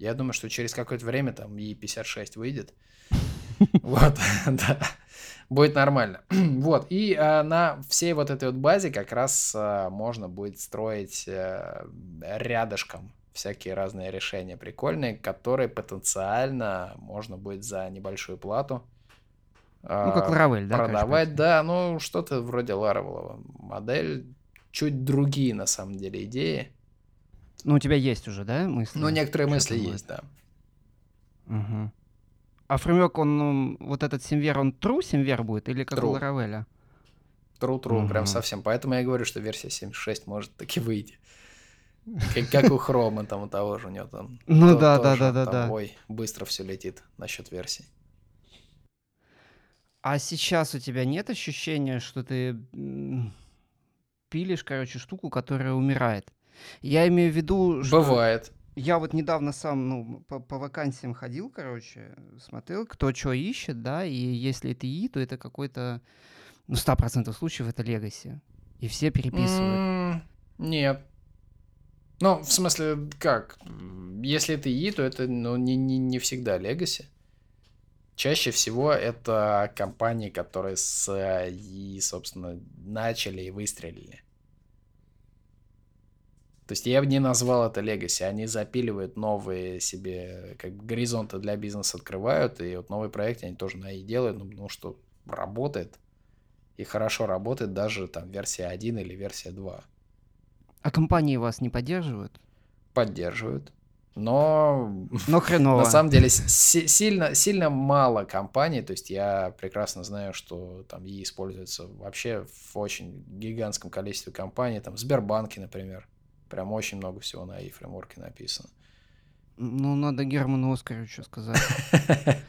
я думаю, что через какое-то время там и 56 выйдет. Вот, да. Будет нормально. Вот, и а, на всей вот этой вот базе как раз а, можно будет строить а, рядышком всякие разные решения прикольные, которые потенциально можно будет за небольшую плату ну, как Laravel, да? Продавать, да, ну, что-то вроде Laravel. Модель, чуть другие, на самом деле, идеи. Ну, у тебя есть уже, да, мысли? Ну, некоторые мысли есть, да. Угу. А фреймворк, он, ну, вот этот SemVer, он true SemVer будет или как true. у Laravel? True, true, угу. прям совсем. Поэтому я говорю, что версия 7.6 может таки выйти. Как, как у Хрома, там у того же, у него там. Ну да, да, да, да, да. Ой, быстро все летит насчет версий. А сейчас у тебя нет ощущения, что ты пилишь, короче, штуку, которая умирает? Я имею в виду, что... Бывает. Я вот недавно сам, ну, по, по вакансиям ходил, короче, смотрел, кто что ищет, да, и если это И, то это какой-то, ну, 100% случаев это Legacy. И все переписывают. Mm, нет. Ну, в смысле, как? Если это И, то это, ну, не, не, не всегда Legacy. Чаще всего это компании, которые с И, собственно, начали и выстрелили. То есть я бы не назвал это легаси. Они запиливают новые себе как бы горизонты для бизнеса открывают, и вот новые проекты они тоже на и делают, ну, ну что работает. И хорошо работает даже там версия 1 или версия 2. А компании вас не поддерживают? Поддерживают. Но, но хреново. на самом деле сильно, сильно мало компаний, то есть я прекрасно знаю, что там и используется вообще в очень гигантском количестве компаний, там Сбербанки, например, Прям очень много всего на e-фреймворке написано. Ну, надо Герману Оскаровичу сказать.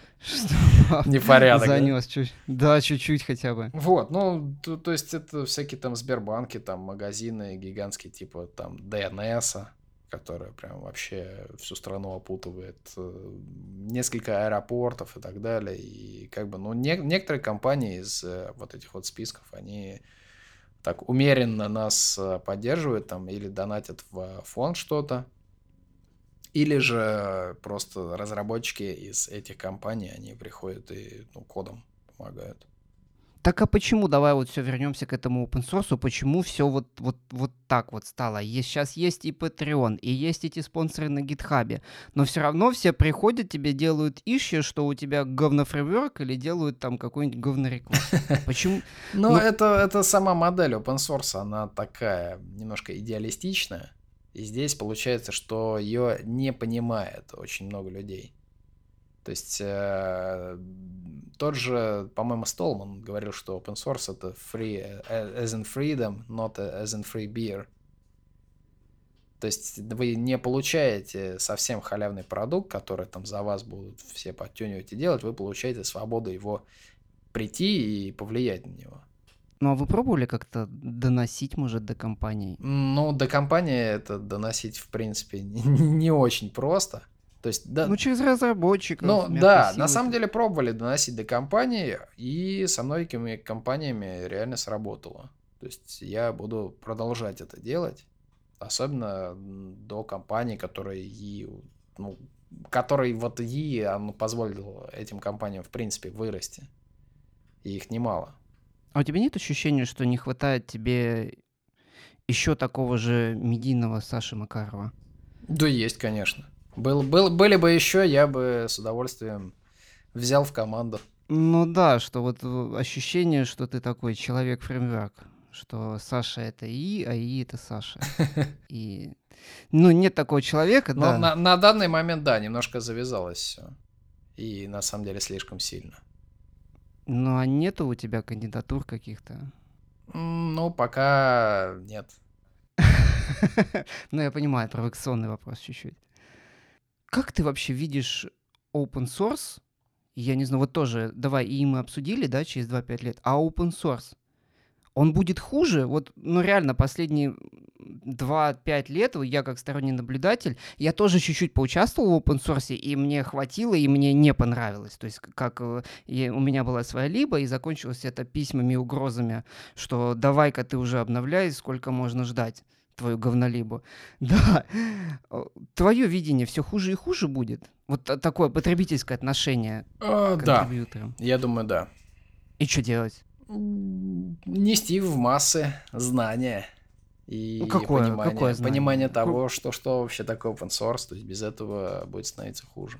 Непорядок. Занес чуть. Да, чуть-чуть хотя бы. Вот, ну, то, то есть это всякие там Сбербанки, там магазины гигантские, типа там ДНС, которая прям вообще всю страну опутывает, э, несколько аэропортов и так далее. И как бы, ну, не, некоторые компании из э, вот этих вот списков, они так умеренно нас э, поддерживают там или донатят в фонд что-то, или же просто разработчики из этих компаний, они приходят и ну, кодом помогают. Так а почему, давай вот все вернемся к этому open source, почему все вот, вот, вот так вот стало? Есть, сейчас есть и Patreon, и есть эти спонсоры на гитхабе, но все равно все приходят, тебе делают ищи, что у тебя говнофреймворк или делают там какой-нибудь говнорекламу. Почему? Ну, это, это сама модель open source, она такая немножко идеалистичная, и здесь получается, что ее не понимает очень много людей. То есть э, тот же, по-моему, Столман говорил, что open source это free э, as in freedom, not as in free beer. То есть вы не получаете совсем халявный продукт, который там за вас будут все подтюнивать и делать, вы получаете свободу его прийти и повлиять на него. Ну а вы пробовали как-то доносить, может, до компании? Ну, до компании это доносить, в принципе, не очень просто. То есть, да, ну, через разработчиков. Ну, да, силы. на самом деле пробовали доносить до компании, и со многими компаниями реально сработало. То есть я буду продолжать это делать, особенно до компаний, которые и, ну, который вот и оно позволило этим компаниям, в принципе, вырасти. И их немало. А у тебя нет ощущения, что не хватает тебе еще такого же медийного Саши Макарова? Да есть, конечно. Был, был, были бы еще, я бы с удовольствием взял в команду. Ну да, что вот э, ощущение, что ты такой человек-фреймворк, что Саша это И, а И это Саша. И ну нет такого человека, Но да. На, на данный момент да, немножко завязалось все, и на самом деле слишком сильно. Ну а нету у тебя кандидатур каких-то? Ну пока нет. Ну я понимаю, провокационный вопрос чуть-чуть. Как ты вообще видишь open source, я не знаю, вот тоже, давай, и мы обсудили, да, через 2-5 лет, а open source, он будет хуже. Вот, ну реально, последние 2-5 лет, я как сторонний наблюдатель, я тоже чуть-чуть поучаствовал в open source, и мне хватило, и мне не понравилось. То есть, как э, и у меня была своя либо, и закончилось это письмами, угрозами, что давай-ка ты уже обновляй, сколько можно ждать твою говнолибу. Да, твое видение все хуже и хуже будет. Вот такое потребительское отношение а, к да. Я думаю, да. И что делать? нести в массы знания и ну, какое, понимание, какое знание? понимание того, что, что вообще такое open source, то есть без этого будет становиться хуже.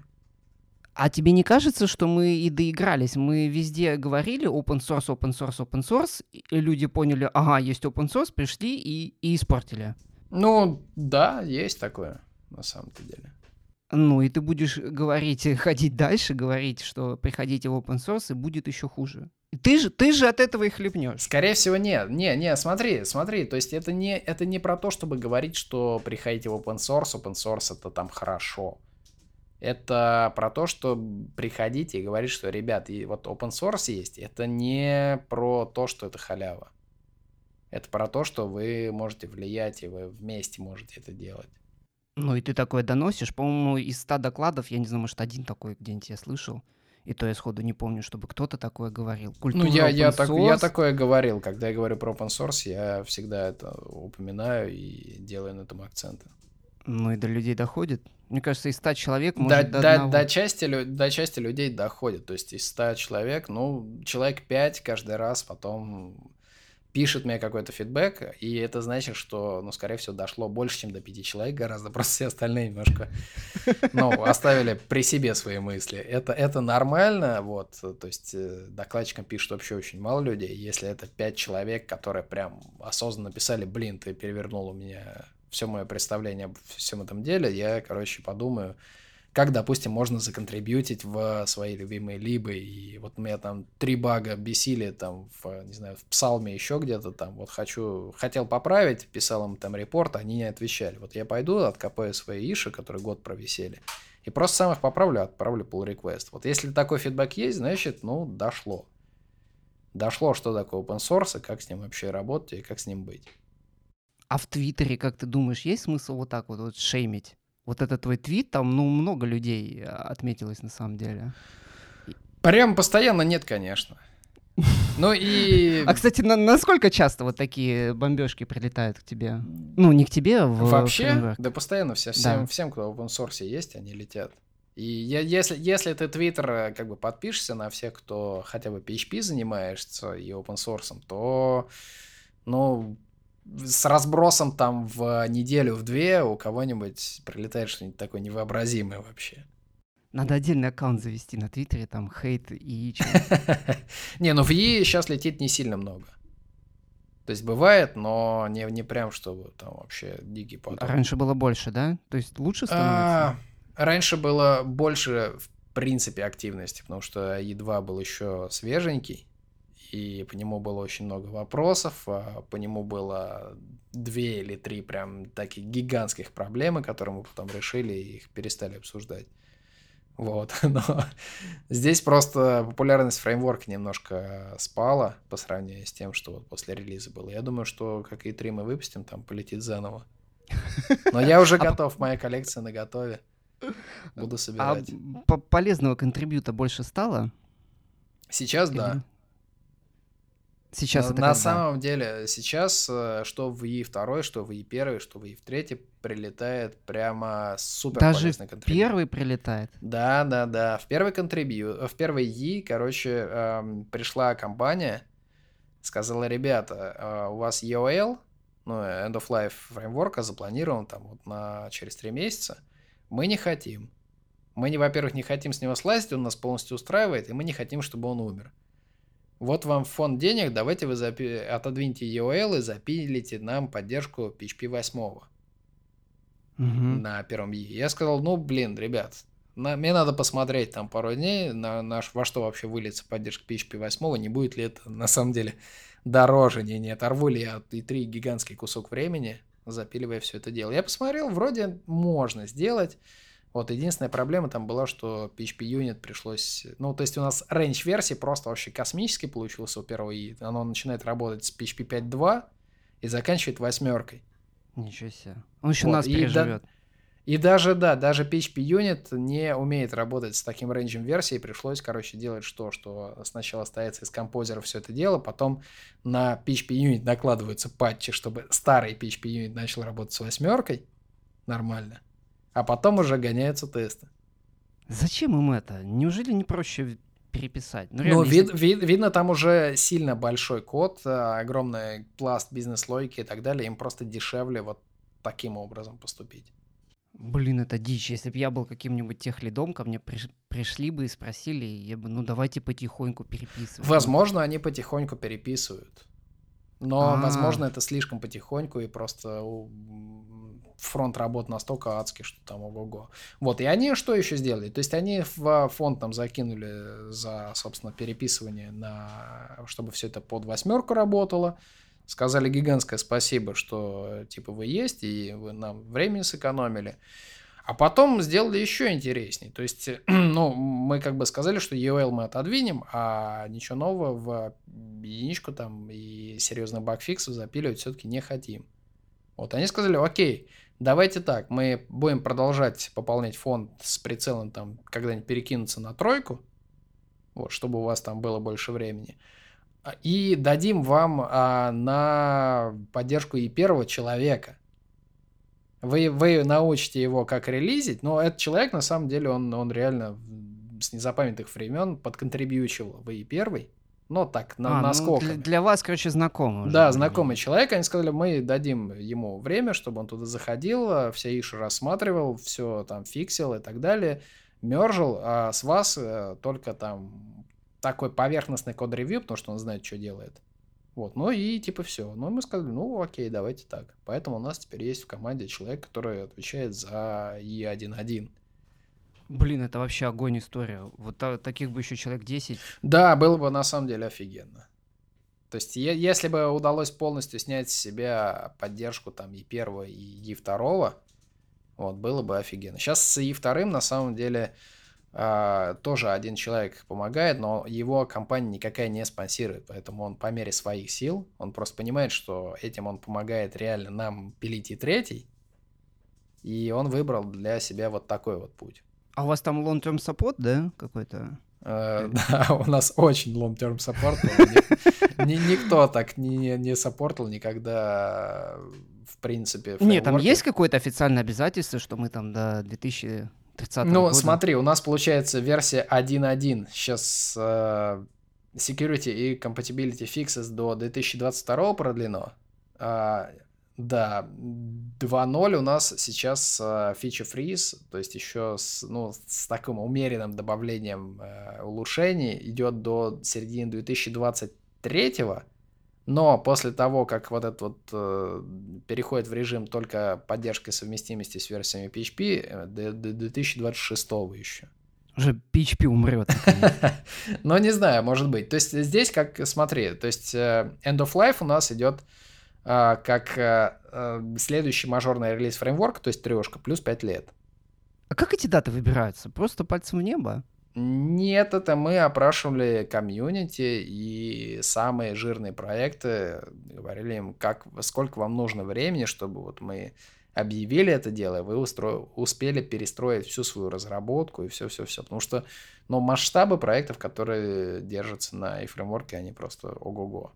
А тебе не кажется, что мы и доигрались? Мы везде говорили open source, open source, open source, и люди поняли, ага, есть open source, пришли и, и испортили. Ну, да, есть такое, на самом-то деле. Ну, и ты будешь говорить, ходить дальше, говорить, что приходите в open source, и будет еще хуже. Ты же, ты же от этого и хлебнешь. Скорее всего, нет. Не, не, смотри, смотри. То есть это не, это не про то, чтобы говорить, что приходите в open source, open source это там хорошо. Это про то, что приходите и говорить, что, ребят, и вот open source есть. Это не про то, что это халява. Это про то, что вы можете влиять, и вы вместе можете это делать. Ну и ты такое доносишь. По-моему, из 100 докладов, я не знаю, может, один такой где-нибудь я слышал. И то я сходу не помню, чтобы кто-то такое говорил. Культура ну, я, я, так, я такое говорил. Когда я говорю про open source, я всегда это упоминаю и делаю на этом акценты. Ну и до людей доходит. Мне кажется, из 100 человек может до, до, одного... до, части, до части людей доходит. То есть из 100 человек, ну, человек 5 каждый раз потом пишет мне какой-то фидбэк, и это значит, что, ну, скорее всего, дошло больше, чем до пяти человек гораздо, просто все остальные немножко, ну, оставили при себе свои мысли. Это, это нормально, вот, то есть э, докладчикам пишут вообще очень мало людей, если это пять человек, которые прям осознанно писали, блин, ты перевернул у меня все мое представление об всем этом деле, я, короче, подумаю, как, допустим, можно законтрибьютить в свои любимые либы. И вот меня там три бага бесили там в, не знаю, в псалме еще где-то там. Вот хочу, хотел поправить, писал им там репорт, они не отвечали. Вот я пойду, откопаю свои иши, которые год провисели, и просто сам их поправлю, отправлю pull request. Вот если такой фидбэк есть, значит, ну, дошло. Дошло, что такое open source, и как с ним вообще работать, и как с ним быть. А в Твиттере, как ты думаешь, есть смысл вот так вот, вот шеймить? вот этот твой твит, там, ну, много людей э, отметилось на самом деле. Прям постоянно нет, конечно. Ну и... А, кстати, на, насколько часто вот такие бомбежки прилетают к тебе? Ну, не к тебе, а в Вообще? Фреймворк. Да постоянно все, всем, да. всем, кто в open source есть, они летят. И я, если, если ты Твиттер э, как бы подпишешься на всех, кто хотя бы PHP занимаешься и open source, то, ну, с разбросом там в неделю, в две у кого-нибудь прилетает что-нибудь такое невообразимое вообще. Надо отдельный аккаунт завести на Твиттере, там хейт и... Не, ну в И сейчас летит не сильно много. То есть бывает, но не, не прям, чтобы там вообще дикий поток. Раньше было больше, да? То есть лучше становится? А, раньше было больше, в принципе, активности, потому что Е2 был еще свеженький и по нему было очень много вопросов, а по нему было две или три прям таких гигантских проблемы, которые мы потом решили и их перестали обсуждать. Вот, но здесь просто популярность фреймворка немножко спала по сравнению с тем, что вот после релиза было. Я думаю, что как и 3 мы выпустим, там полетит заново. Но я уже а готов, моя коллекция на готове. Буду а собирать. А полезного контрибьюта больше стало? Сейчас да. Сейчас на, это на самом деле сейчас э, что в И2, что в И1, что в И3 прилетает прямо супер Даже первый прилетает? Да, да, да. В первый контрибью, в первый И, короче, эм, пришла компания, сказала, ребята, э, у вас EOL, ну, End of Life фреймворка запланирован там вот на через три месяца. Мы не хотим. Мы, не, во-первых, не хотим с него слазить, он нас полностью устраивает, и мы не хотим, чтобы он умер. Вот вам фонд денег, давайте вы запи... отодвиньте EOL и запилите нам поддержку PHP 8 угу. на первом E. Я сказал, ну, блин, ребят, на... мне надо посмотреть там пару дней, на наш, во что вообще выльется поддержка PHP 8, не будет ли это на самом деле дороже, не, не оторву ли я и три гигантский кусок времени, запиливая все это дело. Я посмотрел, вроде можно сделать, Вот единственная проблема там была, что PHP Unit пришлось... Ну, то есть у нас range версии просто вообще космический получился у первого, и оно начинает работать с PHP 5.2 и заканчивает восьмеркой. Ничего себе. Он еще Вот, нас и переживет. И даже, да, даже PHP Unit не умеет работать с таким рейнджем версий. Пришлось, короче, делать что? Что сначала ставится из композера все это дело, потом на PHP Unit накладываются патчи, чтобы старый PHP Unit начал работать с восьмеркой нормально, а потом уже гоняются тесты. Зачем им это? Неужели не проще переписать? Ну, реально, вид- если- вид- видно, там уже сильно большой код, а, огромный пласт бизнес-логики и так далее. Им просто дешевле вот таким образом поступить. Блин, это дичь. Если бы я был каким-нибудь техлидом, ко мне приш- пришли бы и спросили, я бы, ну давайте потихоньку переписывать. Возможно, они потихоньку переписывают. Но, А. возможно, это слишком потихоньку, и просто фронт работ настолько адский, что там ого-го. Вот, и они что еще сделали? То есть они в фонд там закинули за, собственно, переписывание, на, чтобы все это под восьмерку работало. Сказали гигантское спасибо, что типа вы есть, и вы нам времени сэкономили. А потом сделали еще интересней. То есть, ну, мы как бы сказали, что EOL мы отодвинем, а ничего нового в единичку там и серьезных багфиксов запиливать все-таки не хотим. Вот они сказали, окей, давайте так, мы будем продолжать пополнять фонд с прицелом там когда-нибудь перекинуться на тройку, вот, чтобы у вас там было больше времени. А, И дадим вам а, на поддержку и первого человека. Вы, вы научите его, как релизить, но этот человек, на самом деле, он, он реально с незапамятных времен подконтрибьючил вы и первый. Но так, на, А, ну, насколько. для, для вас, короче, знакомый. уже Да, знакомый человек. Они сказали, мы дадим ему время, чтобы он туда заходил, а, все иши рассматривал, все там фиксил и так далее, мержил, а с вас э, только там такой поверхностный код-ревью, потому что он знает, что делает. Вот, ну и типа все. Ну, мы сказали, ну окей, давайте так. Поэтому у нас теперь есть в команде человек, который отвечает за И1.1. Блин, это вообще огонь история. Вот та- таких бы еще человек 10. Да, было бы на самом деле офигенно. То есть, если бы удалось полностью снять с себя поддержку там и первого, и и второго, вот, было бы офигенно. Сейчас с и вторым, на самом деле, а, тоже один человек помогает, но его компания никакая не спонсирует, поэтому он по мере своих сил, он просто понимает, что этим он помогает реально нам пилить и третий, и он выбрал для себя вот такой вот путь. А у вас там long-term support, да, какой-то? Э, Да, у нас очень long-term support. Никто так не, саппортил никогда, в принципе. Нет, там есть какое-то официальное обязательство, что мы там до 2030 Ну, года... смотри, у нас получается версия 1.1. Сейчас э, security и compatibility fixes до 2022 продлено. А, да, 2.0 у нас сейчас фича фриз, то есть еще с, ну, с таким умеренным добавлением э, улучшений идет до середины 2023 но после того, как вот этот вот э, переходит в режим только поддержки совместимости с версиями PHP, э, до, до 2026 еще. Уже PHP умрет. Но не знаю, может быть. То есть здесь как, смотри, то есть э, End of Life у нас идет э, как э, э, следующий мажорный релиз фреймворка, то есть трешка, плюс 5 лет. А как эти даты выбираются? Просто пальцем в небо? Нет, это мы опрашивали комьюнити и самые жирные проекты, говорили им, как, сколько вам нужно времени, чтобы вот мы объявили это дело, и вы устро... успели перестроить всю свою разработку и все-все-все. Потому что ну, масштабы проектов, которые держатся на и фреймворке, они просто ого-го.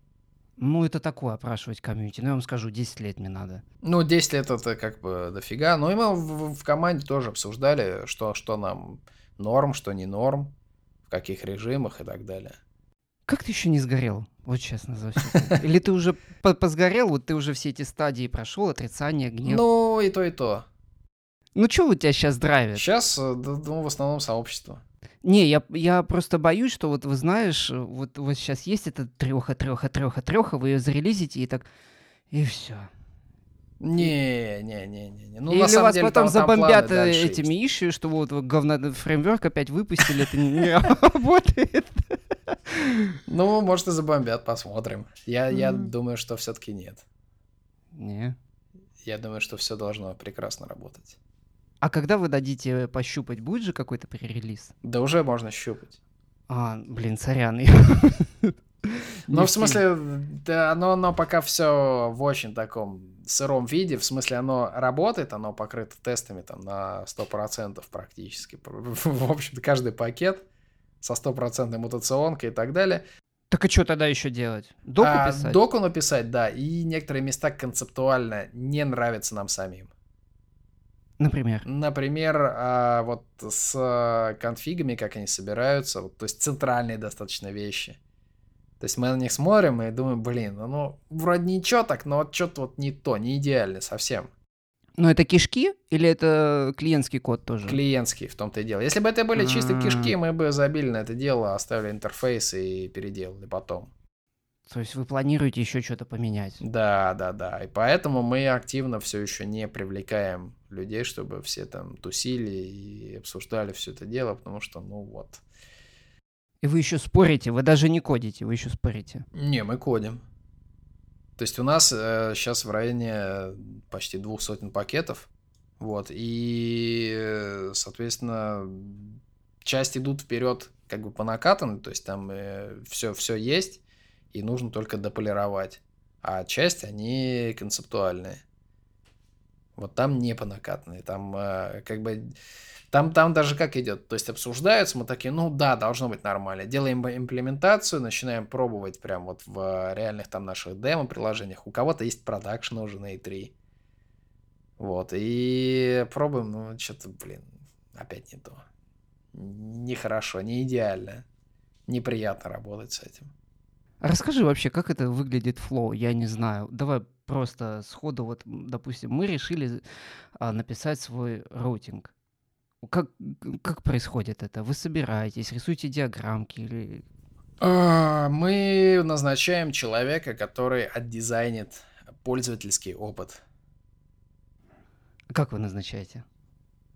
Ну, это такое, опрашивать комьюнити. Ну, я вам скажу, 10 лет мне надо. Ну, 10 лет это как бы дофига. Но и мы в, в команде тоже обсуждали, что, что нам норм, что не норм, в каких режимах и так далее. Как ты еще не сгорел? Вот честно, за все. Или ты уже по- позгорел, вот ты уже все эти стадии прошел, отрицание, гнев. Ну, Ну, и то, и то. что у тебя сейчас драйвит? Сейчас, э, ну, в основном сообщество. Не, я, я просто боюсь, что вот вы знаешь, вот вот сейчас есть эта треха, треха, треха, треха, вы ее зарелизите и так, и все. Не, не, не, не. не. Ну, Или на самом вас деле, потом там- там забомбят э, дальше этими есть. ищи, что вот вы говно фреймворк опять выпустили, это не работает. Ну, может, и забомбят, посмотрим. Я, я думаю, что все-таки нет. Не. Я думаю, что все должно прекрасно работать. А когда вы дадите пощупать, будет же какой-то пререлиз? Да уже можно щупать. А, блин, сорян. Ну, в смысле, да, оно, оно пока все в очень таком сыром виде. В смысле, оно работает, оно покрыто тестами там на 100% практически. В общем-то, каждый пакет со стопроцентной мутационкой и так далее. Так и что тогда еще делать? Доку а, писать? Доку написать, да. И некоторые места концептуально не нравятся нам самим. Например? Например, а, вот с конфигами, как они собираются, вот, то есть центральные достаточно вещи. То есть мы на них смотрим и думаем, блин, ну, ну вроде ничего так, но вот что-то вот не то, не идеально совсем. Но это кишки или это клиентский код тоже? Клиентский, в том-то и дело. Если бы это были чисто кишки, мы бы забили на это дело, оставили интерфейс и переделали потом. То есть вы планируете еще что-то поменять? Да, да, да. И поэтому мы активно все еще не привлекаем людей, чтобы все там тусили и обсуждали все это дело, потому что, ну вот. И вы еще спорите, вы даже не кодите, вы еще спорите. Не, мы кодим. То есть у нас э, сейчас в районе почти двух сотен пакетов. Вот. И, соответственно, часть идут вперед как бы по накатанной, то есть там э, все, все есть и нужно только дополировать. А часть, они концептуальные. Вот там не по накатанной, там э, как бы... Там, там даже как идет, то есть обсуждаются, мы такие, ну да, должно быть нормально. Делаем имплементацию, начинаем пробовать прям вот в реальных там наших демо-приложениях. У кого-то есть production уже на E3. Вот, и пробуем, ну что-то, блин, опять не то. Нехорошо, не идеально. Неприятно работать с этим. Расскажи вообще, как это выглядит flow, я не знаю. Давай просто сходу, вот, допустим, мы решили а, написать свой роутинг. Как, как происходит это? Вы собираетесь, рисуете диаграммки или... А, мы назначаем человека, который отдизайнит пользовательский опыт. Как вы назначаете?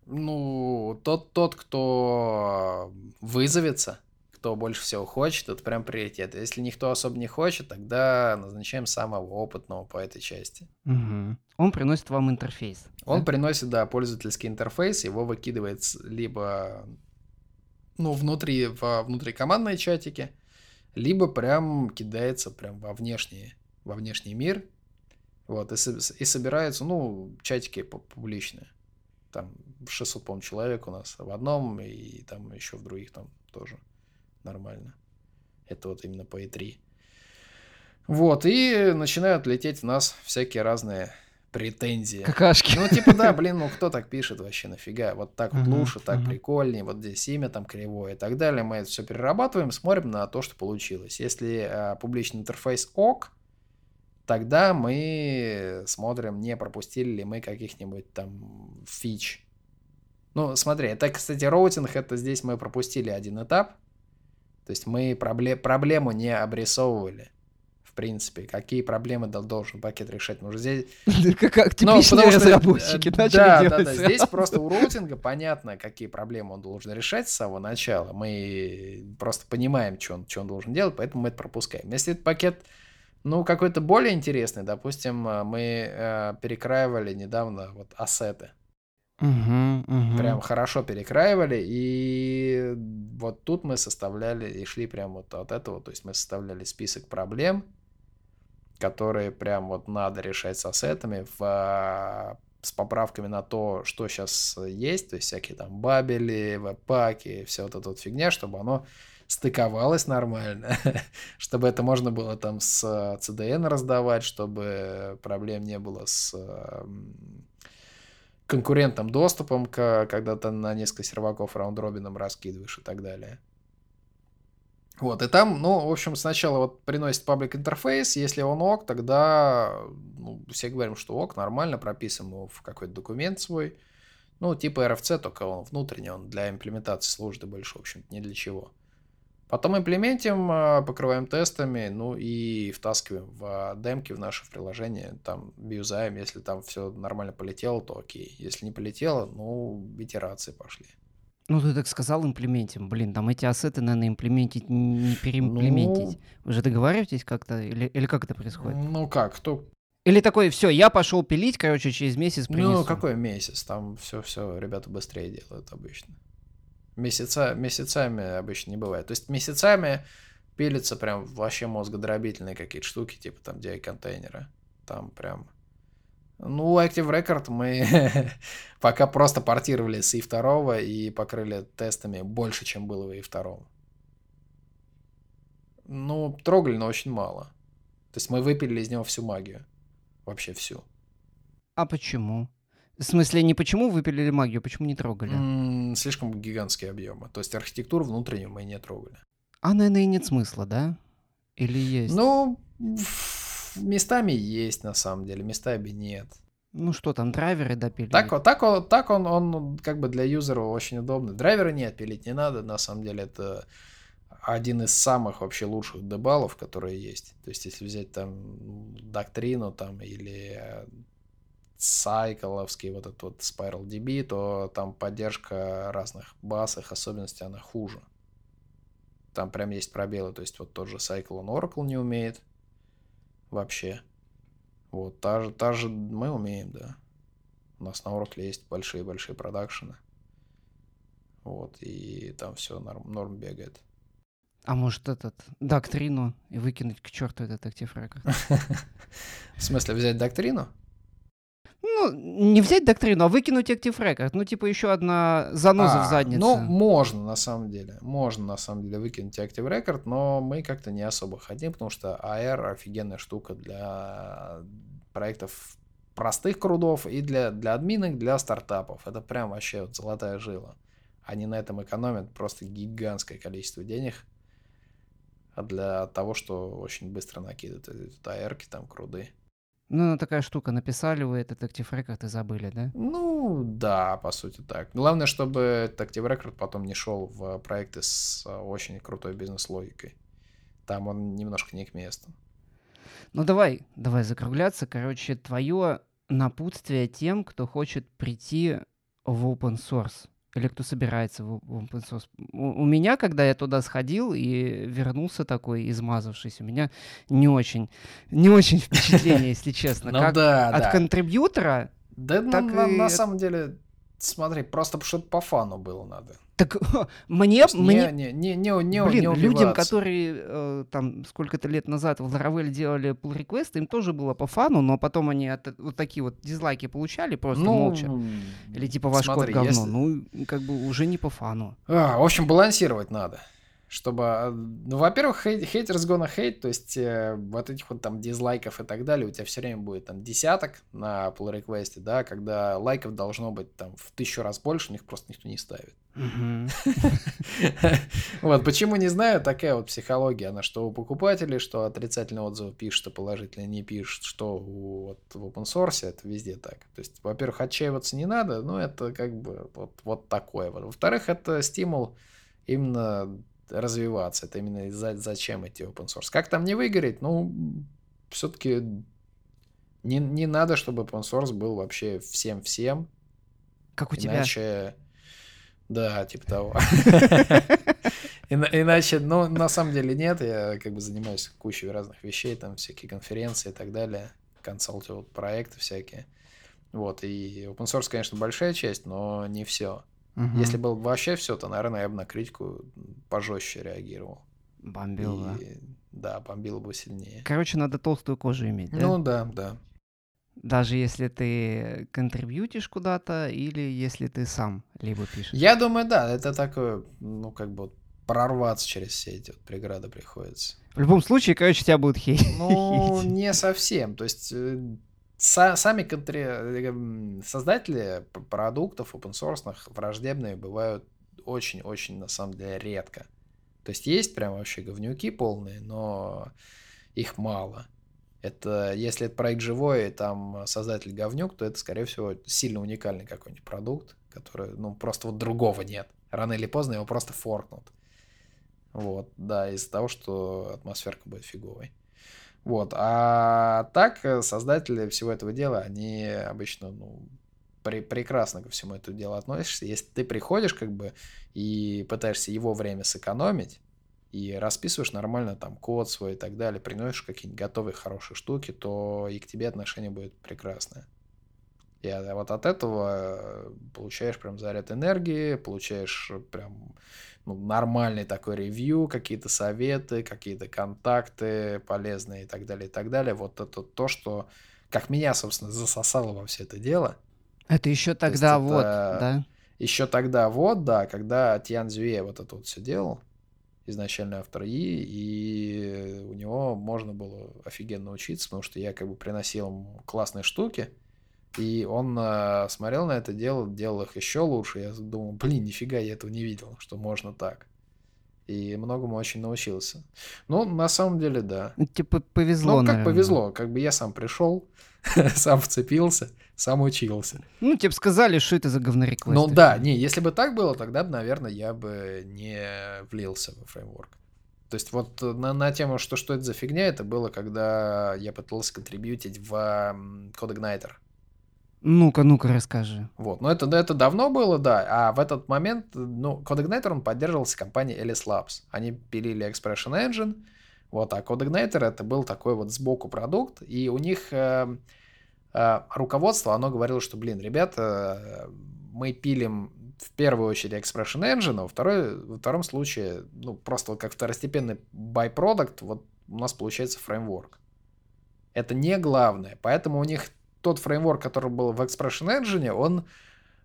Ну, тот, тот, кто вызовется, кто больше всего хочет, это прям приоритет. Если никто особо не хочет, тогда назначаем самого опытного по этой части. Угу. Он приносит вам интерфейс. Он да? приносит, да, пользовательский интерфейс, его выкидывает либо ну, внутри, во внутрикомандные чатики, либо прям кидается прям во внешний, во внешний мир. Вот, и, и собираются, ну, чатики публичные. Там 600, по человек у нас в одном, и там еще в других там тоже нормально. Это вот именно по E3. Вот, и начинают лететь в нас всякие разные претензии. Какашки. Ну, типа, да, блин, ну кто так пишет вообще, нафига? Вот так вот лучше, так прикольнее, вот здесь имя там кривое и так далее. Мы это все перерабатываем, смотрим на то, что получилось. Если а, публичный интерфейс ok, тогда мы смотрим, не пропустили ли мы каких-нибудь там фич. Ну, смотри, это, кстати, роутинг, это здесь мы пропустили один этап, то есть мы пробле проблему не обрисовывали. В принципе, какие проблемы должен пакет решать. Ну, здесь... Как ну, типичные разработчики начали да. Здесь просто у роутинга понятно, какие проблемы он должен решать с самого начала. Мы просто понимаем, что он, что он должен делать, поэтому мы это пропускаем. Если этот пакет ну, какой-то более интересный, допустим, мы э, перекраивали недавно вот ассеты. Угу, угу. Прям хорошо перекраивали, и вот тут мы составляли и шли прям вот от этого, то есть мы составляли список проблем, которые прям вот надо решать с ассетами в, с поправками на то, что сейчас есть, то есть всякие там бабели, веб-паки, вся вот эта вот фигня, чтобы оно стыковалось нормально, чтобы это можно было там с CDN раздавать, чтобы проблем не было с конкурентам доступом, к, когда ты на несколько серваков раунд-робином раскидываешь и так далее. Вот, и там, ну, в общем, сначала вот приносит паблик интерфейс, если он ок, тогда, ну, все говорим, что ок, нормально, прописываем его в какой-то документ свой, ну, типа RFC, только он внутренний, он для имплементации служит больше, в общем не для чего. Потом имплементим, а, покрываем тестами, ну и втаскиваем в демки в наше приложение, там бьюзаем, если там все нормально полетело, то окей. Если не полетело, ну, итерации пошли. Ну, ты так сказал, имплементим. Блин, там эти ассеты, наверное, имплементить, не переимплементить. Ну, Вы же договариваетесь как-то? Или, или как это происходит? Ну как, кто, Или такой, все, я пошел пилить, короче, через месяц принесу. Ну, какой месяц? Там все-все ребята быстрее делают обычно. Месяца, месяцами обычно не бывает. То есть месяцами пилятся прям вообще мозгодробительные какие-то штуки, типа там DI-контейнеры. Там прям... Ну, Active Record мы пока просто портировали с и2 и покрыли тестами больше, чем было в и2. Ну, трогали, но очень мало. То есть мы выпилили из него всю магию. Вообще всю. А почему? В смысле, не почему выпилили магию, почему не трогали? Слишком гигантские объемы. То есть архитектуру внутреннюю мы не трогали. А, наверное, и нет смысла, да? Или есть? Ну, местами есть на самом деле, местами нет. Ну что там, драйверы допилили? Так, вот- так, он, так он, он как бы для юзера очень удобный. Драйверы нет, пилить не надо. На самом деле это один из самых вообще лучших дебалов, которые есть. То есть если взять там доктрину там или сайкловский вот этот вот Spiral DB, то там поддержка разных баз, их особенностей, она хуже. Там прям есть пробелы, то есть вот тот же Cycle он Oracle не умеет вообще. Вот, та же, та же мы умеем, да. У нас на Oracle есть большие-большие продакшены. Вот, и там все норм, норм бегает. А может этот, доктрину и выкинуть к черту этот Active Record? В смысле, взять доктрину? Ну, не взять доктрину, а выкинуть Active Record. Ну, типа еще одна заноза А, в заднице. Ну, можно, на самом деле. Можно, на самом деле, выкинуть Active Record, но мы как-то не особо хотим, потому что AR офигенная штука для проектов простых крудов и для, для админок, для стартапов. Это прям вообще вот золотая жила. Они на этом экономят просто гигантское количество денег для того, что очень быстро накидывают эти AR, там, круды. Ну, ну, такая штука. Написали вы этот Active Record и забыли, да? Ну, да, по сути так. Главное, чтобы этот Active Record потом не шел в проекты с а, очень крутой бизнес-логикой. Там он немножко не к месту. Ну, давай, давай закругляться. Короче, твое напутствие тем, кто хочет прийти в open source. Или кто собирается в open source. У, у меня, когда я туда сходил и вернулся такой измазавшись, у меня не очень, не очень впечатление, если честно. Ну Как да, от контрибьютора Да, ну, на, и на это- самом деле, смотри, просто чтобы по фану было надо. Так мне, мне, не, не, не, не, не, блин, не людям, которые э, там сколько-то лет назад в Laravel делали pull request, им тоже было по фану, но потом они от- вот такие вот дизлайки получали просто молча. Или типа ваш смотри, код говно. если- Ну, как бы уже не по фану. А, в общем, балансировать надо. Чтобы, а, ну, во-первых, хейт, haters gonna hate, то есть э, вот этих вот там дизлайков и так далее, у тебя все время будет там десяток на pull request, да, когда лайков должно быть там в тысячу раз больше, них просто никто не ставит. Вот, почему не знаю, такая вот психология, она что у покупателей, что отрицательные отзывы пишут, что положительные не пишут, что у- вот в open source, это везде так. То есть, во-первых, отчаиваться не надо, но это как бы вот, вот такое. Во-вторых, это стимул именно развиваться, это именно за- зачем идти open source. Как там не выгореть, ну, все-таки не, не надо, чтобы open source был вообще всем-всем, Как у тебя. Иначе... Да, типа того. Ина- Иначе, ну, на самом деле нет, я как бы занимаюсь кучей разных вещей, там всякие конференции и так далее, консалтинг проекты всякие. Вот, и open source, конечно, большая часть, но не все. Мгм. Если было бы вообще все, то, наверное, я бы на критику пожестче реагировал. Бомбил, да. И, да, бомбило бы сильнее. Короче, надо толстую кожу иметь, да? Ну да, да. Даже если ты контрибьютишь куда-то или если ты сам либо пишешь. Я думаю, да, это такое, ну, как бы прорваться через все эти вот преграды приходится. В любом случае, короче, тебя будут Ну, хейтить. не совсем. То есть э, сами контри- э, м, создатели продуктов open source враждебные бывают очень-очень, на самом деле, редко. То есть есть прям вообще говнюки полные, но их мало. Это, если это проект живой, и там создатель говнюк, то это, скорее всего, сильно уникальный какой-нибудь продукт, который, ну, просто вот другого нет. Рано или поздно его просто форкнут. Вот, да, из-за того, что атмосферка будет фиговой. Вот, а так э, создатели всего этого дела, они обычно, ну, пре- прекрасно ко всему этому делу относишься. Если ты приходишь, как бы, и пытаешься его время сэкономить, и расписываешь нормально там код свой и так далее, приносишь какие-нибудь готовые хорошие штуки, то и к тебе отношение будет прекрасное. И вот от этого получаешь прям заряд энергии, получаешь прям ну, нормальный такой ревью, какие-то советы, какие-то контакты полезные и так далее, и так далее. Вот это то, что, как меня, собственно, засосало во все это дело. Это еще тогда то вот, это... да? Еще тогда вот, да, когда Тьян Зюе вот это вот все делал, изначально автор И, и у него можно было офигенно учиться, потому что я как бы приносил ему классные штуки, и он э, смотрел на это дело, делал их еще лучше. Я думал, блин, нифига я этого не видел, что можно так. И многому очень научился. Ну, на самом деле, да. Ну, типа повезло, Ну, как наверное. повезло. Как бы я сам пришел, сам вцепился, сам учился. Ну, тебе сказали, что это за говнореквесты. Ну да, не, если бы так было, тогда бы, наверное, я бы не влился в фреймворк. То есть вот на, на тему, что, что это за фигня, это было, когда я пытался контрибьютить в CodeIgniter. Ну-ка, ну-ка, расскажи. Вот, но это, это давно было, да, а в этот момент, ну, CodeIgniter, он поддерживался компанией Alice Labs. Они пилили Expression Engine, вот, а CodeIgniter это был такой вот сбоку продукт, и у них э, э, руководство, оно говорило, что, блин, ребята, мы пилим в первую очередь Expression Engine, а во, второй, во втором случае, ну, просто вот как второстепенный byproduct, вот у нас получается фреймворк. Это не главное, поэтому у них тот фреймворк, который был в Expression Engine, он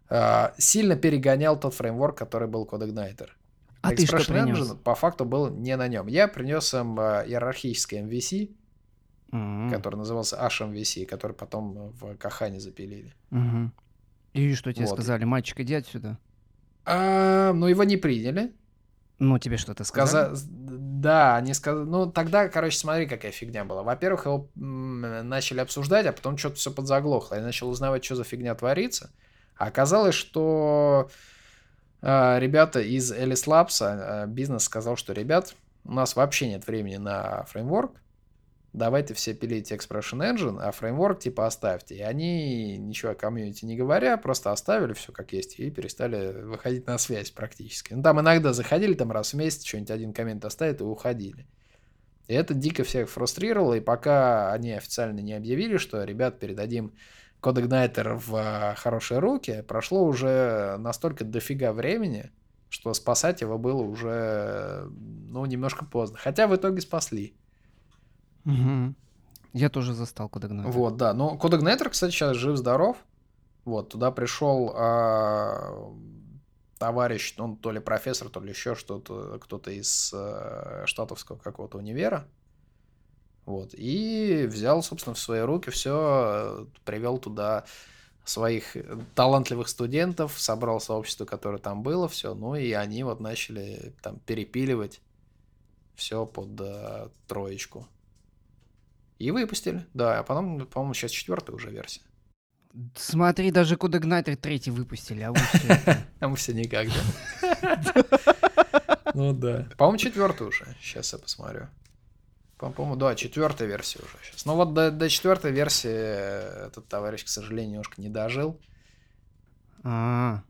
э, сильно перегонял тот фреймворк, который был CodeIgniter. А Expression ты что принес? Engine по факту был не на нем. Я принес им э, иерархический MVC, mm-hmm. который назывался HMVC, который потом в Кахане запилили. Mm-hmm. И что тебе вот. сказали? Мальчик, иди отсюда. А, ну, его не приняли. Ну, тебе что-то сказали? Сказа... Да, они сказали... Ну, тогда, короче, смотри, какая фигня была. Во-первых, его начали обсуждать, а потом что-то все подзаглохло. Я начал узнавать, что за фигня творится. А оказалось, что э, ребята из Alice Labs, э, бизнес сказал, что, ребят, у нас вообще нет времени на фреймворк, давайте все пилите Expression Engine, а фреймворк типа оставьте. И они, ничего о комьюнити не говоря, просто оставили все как есть и перестали выходить на связь практически. Ну, там иногда заходили там раз в месяц, что-нибудь один коммент оставит и уходили. И это дико всех фрустрировало, и пока они официально не объявили, что, ребят, передадим CodeIgniter в а, хорошие руки, прошло уже настолько дофига времени, что спасать его было уже, ну, немножко поздно. Хотя в итоге спасли. Угу. Я тоже застал Кодагнетер. Вот, да. Но Кодагнетер, кстати, сейчас жив-здоров. Вот, туда пришел а, товарищ, он то ли профессор, то ли еще что-то, кто-то из а, штатовского какого-то универа. Вот, и взял, собственно, в свои руки все, привел туда своих талантливых студентов, собрал сообщество, которое там было, все, ну и они вот начали там перепиливать все под а, троечку. И выпустили, да. А потом, по-моему, сейчас четвертая уже версия. Смотри, даже Код Игнайтер третий выпустили, а вы все... А мы все никак, да? Ну да. По-моему, четвертая уже. Сейчас я посмотрю. По-моему, да, четвертая версия уже сейчас. Ну вот до, до четвертой версии этот товарищ, к сожалению, немножко не дожил. А,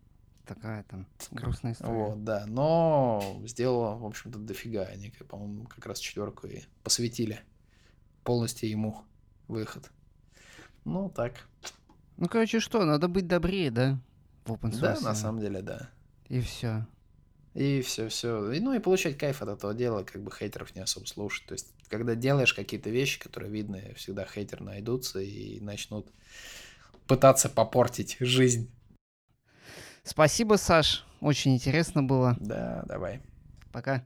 такая там грустная история. Вот, да. Но сделал, в общем-то, дофига. Они, по-моему, как раз четверку и посвятили полностью ему выход. Ну, так. Ну, короче, что, надо быть добрее, да? В open source. Да, на самом деле, да. И все. И все, все. И, ну и получать кайф от этого дела, как бы хейтеров не особо слушать. То есть, когда делаешь какие-то вещи, которые видны, всегда хейтеры найдутся и начнут пытаться попортить жизнь. Спасибо, Саш. Очень интересно было. Да, давай. Пока.